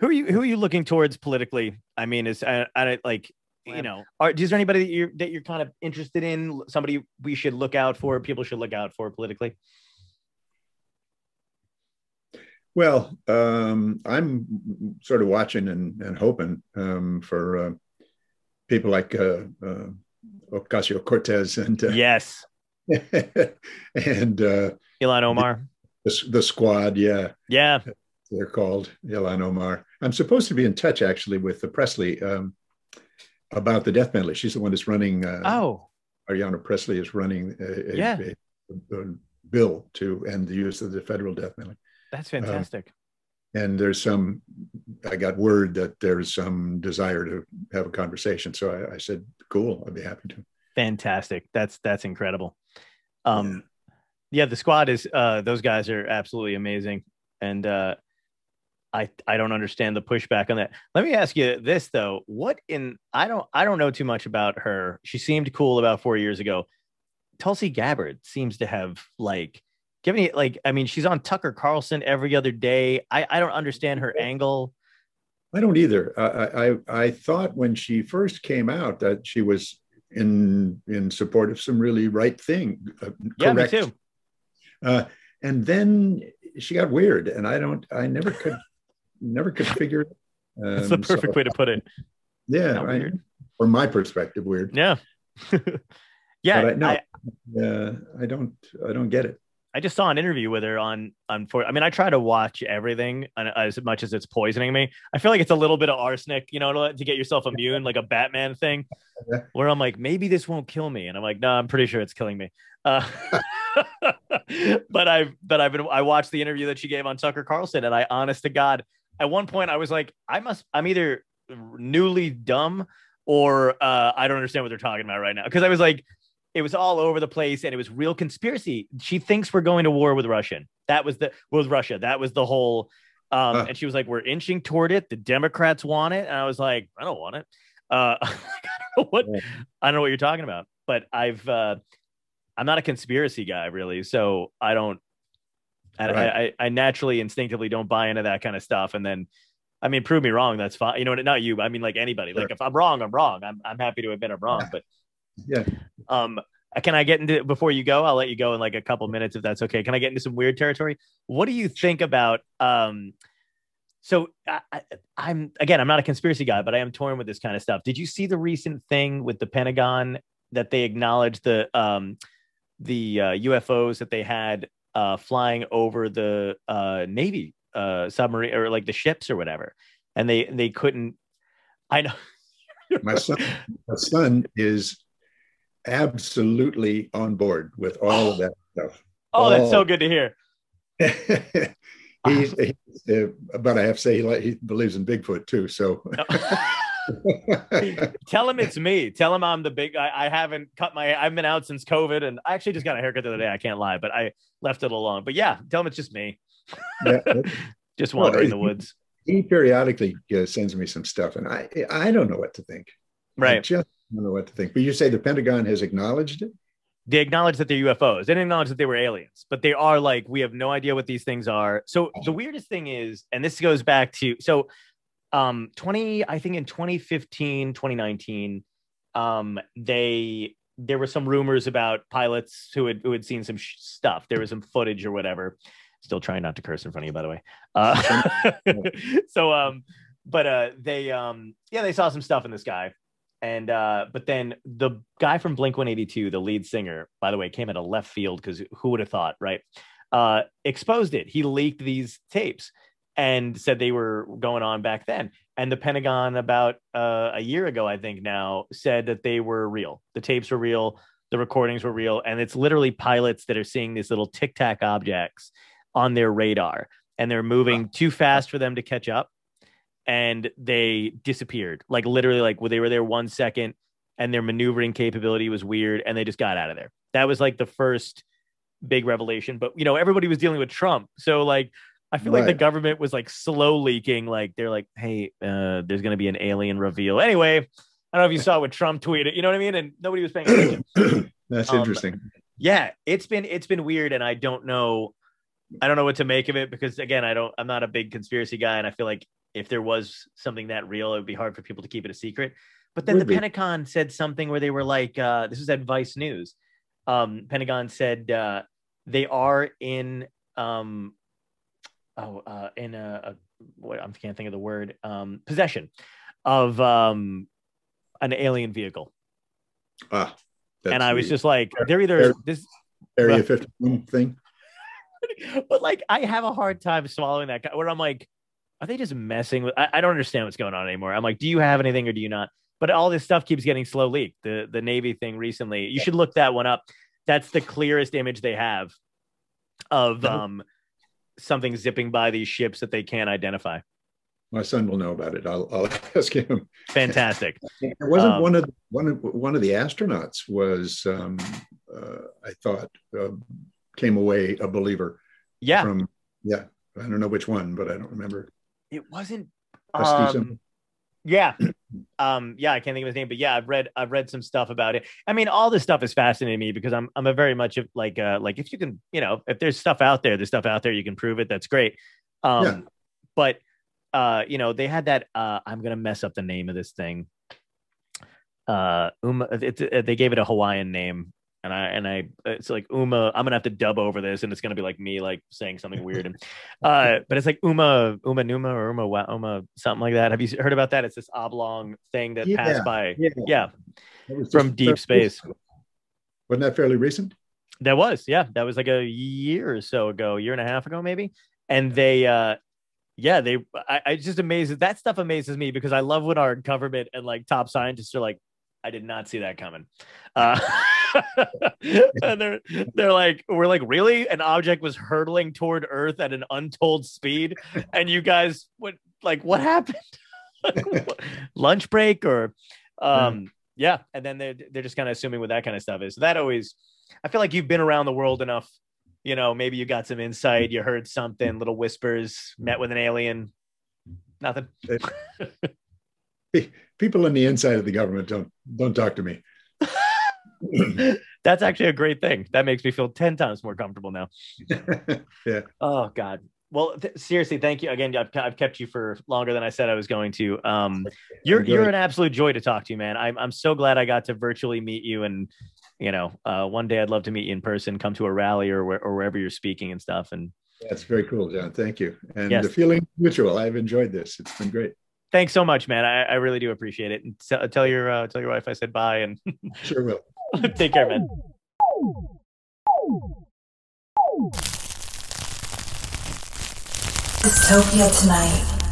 who are you who are you looking towards politically? I mean, is I, I like you know, are, is there anybody that you're that you're kind of interested in? Somebody we should look out for, people should look out for politically? Well, um, I'm sort of watching and, and hoping um, for uh, people like uh, uh, Ocasio Cortez and uh, yes, and uh, Ilhan Omar, the, the, squad. Yeah, yeah, they're called Ilhan Omar. I'm supposed to be in touch actually with the Pressley um, about the death penalty. She's the one that's running. Uh, oh, Ayanna Pressley is running a, yeah. a, a, bill to end the use of the federal death penalty. That's uh, fantastic. and there's some, I got word that there's some desire to have a conversation. So I, I said, cool, I'd be happy to. Fantastic. That's, that's incredible. Um, yeah. yeah, the squad is, uh, those guys are absolutely amazing. And, uh, I, I don't understand the pushback on that. Let me ask you this though. What in I don't I don't know too much about her. She seemed cool about four years ago. Tulsi Gabbard seems to have like give me like I mean she's on Tucker Carlson every other day. I I don't understand her angle. I don't either. I I, I thought when she first came out that she was in in support of some really right thing. Uh, yeah, correct. me too. Uh, and then she got weird, and I don't. I never could never could figure. it. Um, That's the perfect so, way to put it. Yeah, I, from my perspective, weird. Yeah. yeah. But I, no, I, uh, I don't. I don't get it. I just saw an interview with her on on for. I mean, I try to watch everything as much as it's poisoning me. I feel like it's a little bit of arsenic, you know, to, to get yourself immune, like a Batman thing, where I'm like, maybe this won't kill me, and I'm like, no, I'm pretty sure it's killing me. Uh, but I've but I've been I watched the interview that she gave on Tucker Carlson, and I, honest to God, at one point I was like, I must, I'm either newly dumb or uh, I don't understand what they're talking about right now because I was like it was all over the place and it was real conspiracy. She thinks we're going to war with Russian. That was the with Russia. That was the whole um, and she was like, We're inching toward it. The Democrats want it. And I was like, I don't want it. Uh, I don't know what I don't know what you're talking about. But I've uh, I'm not a conspiracy guy really, so I don't I, right. I, I naturally instinctively don't buy into that kind of stuff. And then I mean, prove me wrong. That's fine. You know, not you. I mean, like anybody. Sure. Like if I'm wrong, I'm wrong. I'm I'm happy to admit I'm wrong. But yeah. Um, can I get into before you go? I'll let you go in like a couple minutes if that's okay. Can I get into some weird territory? What do you think about um so I, am again, I'm not a conspiracy guy, but I am torn with this kind of stuff. Did you see the recent thing with the Pentagon that they acknowledged the um the uh, UFOs that they had uh flying over the uh Navy uh submarine or like the ships or whatever, and they they couldn't. I know. my son, my son is absolutely on board with all of that stuff. Oh, all. that's so good to hear. he's, he's uh, but I have to say he, he believes in Bigfoot too. So tell him it's me. Tell him I'm the big. I, I, haven't cut my. I've been out since COVID, and I actually just got a haircut the other day. I can't lie, but I left it alone. But yeah, tell him it's just me. Yeah. just wandering well, the woods. He, he periodically uh, sends me some stuff, and I I don't know what to think. Right. I just don't know what to think. But you say the Pentagon has acknowledged it? They acknowledge that they're UFOs. They didn't acknowledge that they were aliens, but they are like, we have no idea what these things are. So the weirdest thing is, and this goes back to so um 20, I think in 2015, 2019, um, they there were some rumors about pilots who had who had seen some sh- stuff. There was some footage or whatever. Still trying not to curse in front of you, by the way. Uh, so um, but uh, they um, yeah, they saw some stuff in the sky and uh, but then the guy from Blink 182, the lead singer, by the way, came at a left field because who would have thought, right? Uh, exposed it. He leaked these tapes and said they were going on back then. And the Pentagon, about uh, a year ago, I think now, said that they were real. The tapes were real. The recordings were real. And it's literally pilots that are seeing these little tic tac objects on their radar and they're moving too fast for them to catch up and they disappeared. Like literally, like well, they were there one second and their maneuvering capability was weird and they just got out of there. That was like the first big revelation. But you know, everybody was dealing with Trump. So like I feel right. like the government was like slow leaking, like they're like, hey, uh, there's gonna be an alien reveal. Anyway, I don't know if you saw what Trump tweeted, you know what I mean? And nobody was paying attention. That's um, interesting. Yeah, it's been it's been weird, and I don't know I don't know what to make of it because again, I don't I'm not a big conspiracy guy, and I feel like if there was something that real, it would be hard for people to keep it a secret. But then would the be. Pentagon said something where they were like, uh, this was at Vice News. Um, Pentagon said uh, they are in um, oh uh, in a, a what I can't think of the word um, possession of um, an alien vehicle. Ah, and I was just like, they're either this Area 51 thing. but like, I have a hard time swallowing that. Where I'm like, are they just messing with? I, I, don't understand what's going on anymore. I'm like, do you have anything or do you not? But all this stuff keeps getting slow leaked. The the Navy thing recently, you should look that one up. That's the clearest image they have of um something zipping by these ships that they can't identify. My son will know about it. I'll, I'll ask him. Fantastic. it wasn't um, one of one of one of the astronauts was um, uh, I thought uh, came away a believer. Yeah. From yeah, I don't know which one, but I don't remember it wasn't. Um, yeah, um, yeah, I can't think of his name, but yeah, I've read I've read some stuff about it. I mean, all this stuff is fascinating me because I'm I'm a very much of like uh like if you can you know if there's stuff out there, there's stuff out there you can prove it. That's great. Um, yeah. but uh, you know, they had that. Uh, I'm gonna mess up the name of this thing. Uh, Uma, it's, it, they gave it a Hawaiian name and I and I it's like Uma. I'm gonna have to dub over this, and it's gonna be like me like saying something weird. And uh, but it's like Uma Uma Numa or Uma Uma something like that. Have you heard about that? It's this oblong thing that yeah, passed by. Yeah, yeah. from deep space. Wasn't that fairly recent? That was, yeah, that was like a year or so ago, year and a half ago, maybe. And they, uh, yeah, they, I, I just amazed that stuff amazes me because I love when our government and like top scientists are like, I did not see that coming. Uh, and they're they're like, we're like, really? An object was hurtling toward Earth at an untold speed, and you guys, what, like, what happened? Lunch break or, um, yeah. And then they're they're just kind of assuming what that kind of stuff is. So that always, I feel like you've been around the world enough. You know, maybe you got some insight, you heard something, little whispers, met with an alien. Nothing. People on the inside of the government don't don't talk to me. That's actually a great thing. That makes me feel 10 times more comfortable now. yeah. Oh God. Well, th- seriously, thank you again. I've, I've, kept you for longer than I said I was going to. Um, you're you're an absolute joy to talk to, man. I'm I'm so glad I got to virtually meet you, and you know, uh, one day I'd love to meet you in person, come to a rally or where, or wherever you're speaking and stuff. And that's very cool, John. Thank you. And yes. the feeling mutual. I've enjoyed this. It's been great. Thanks so much, man. I, I really do appreciate it. And t- tell your uh, tell your wife I said bye and sure will. Take care, man. Dystopia tonight.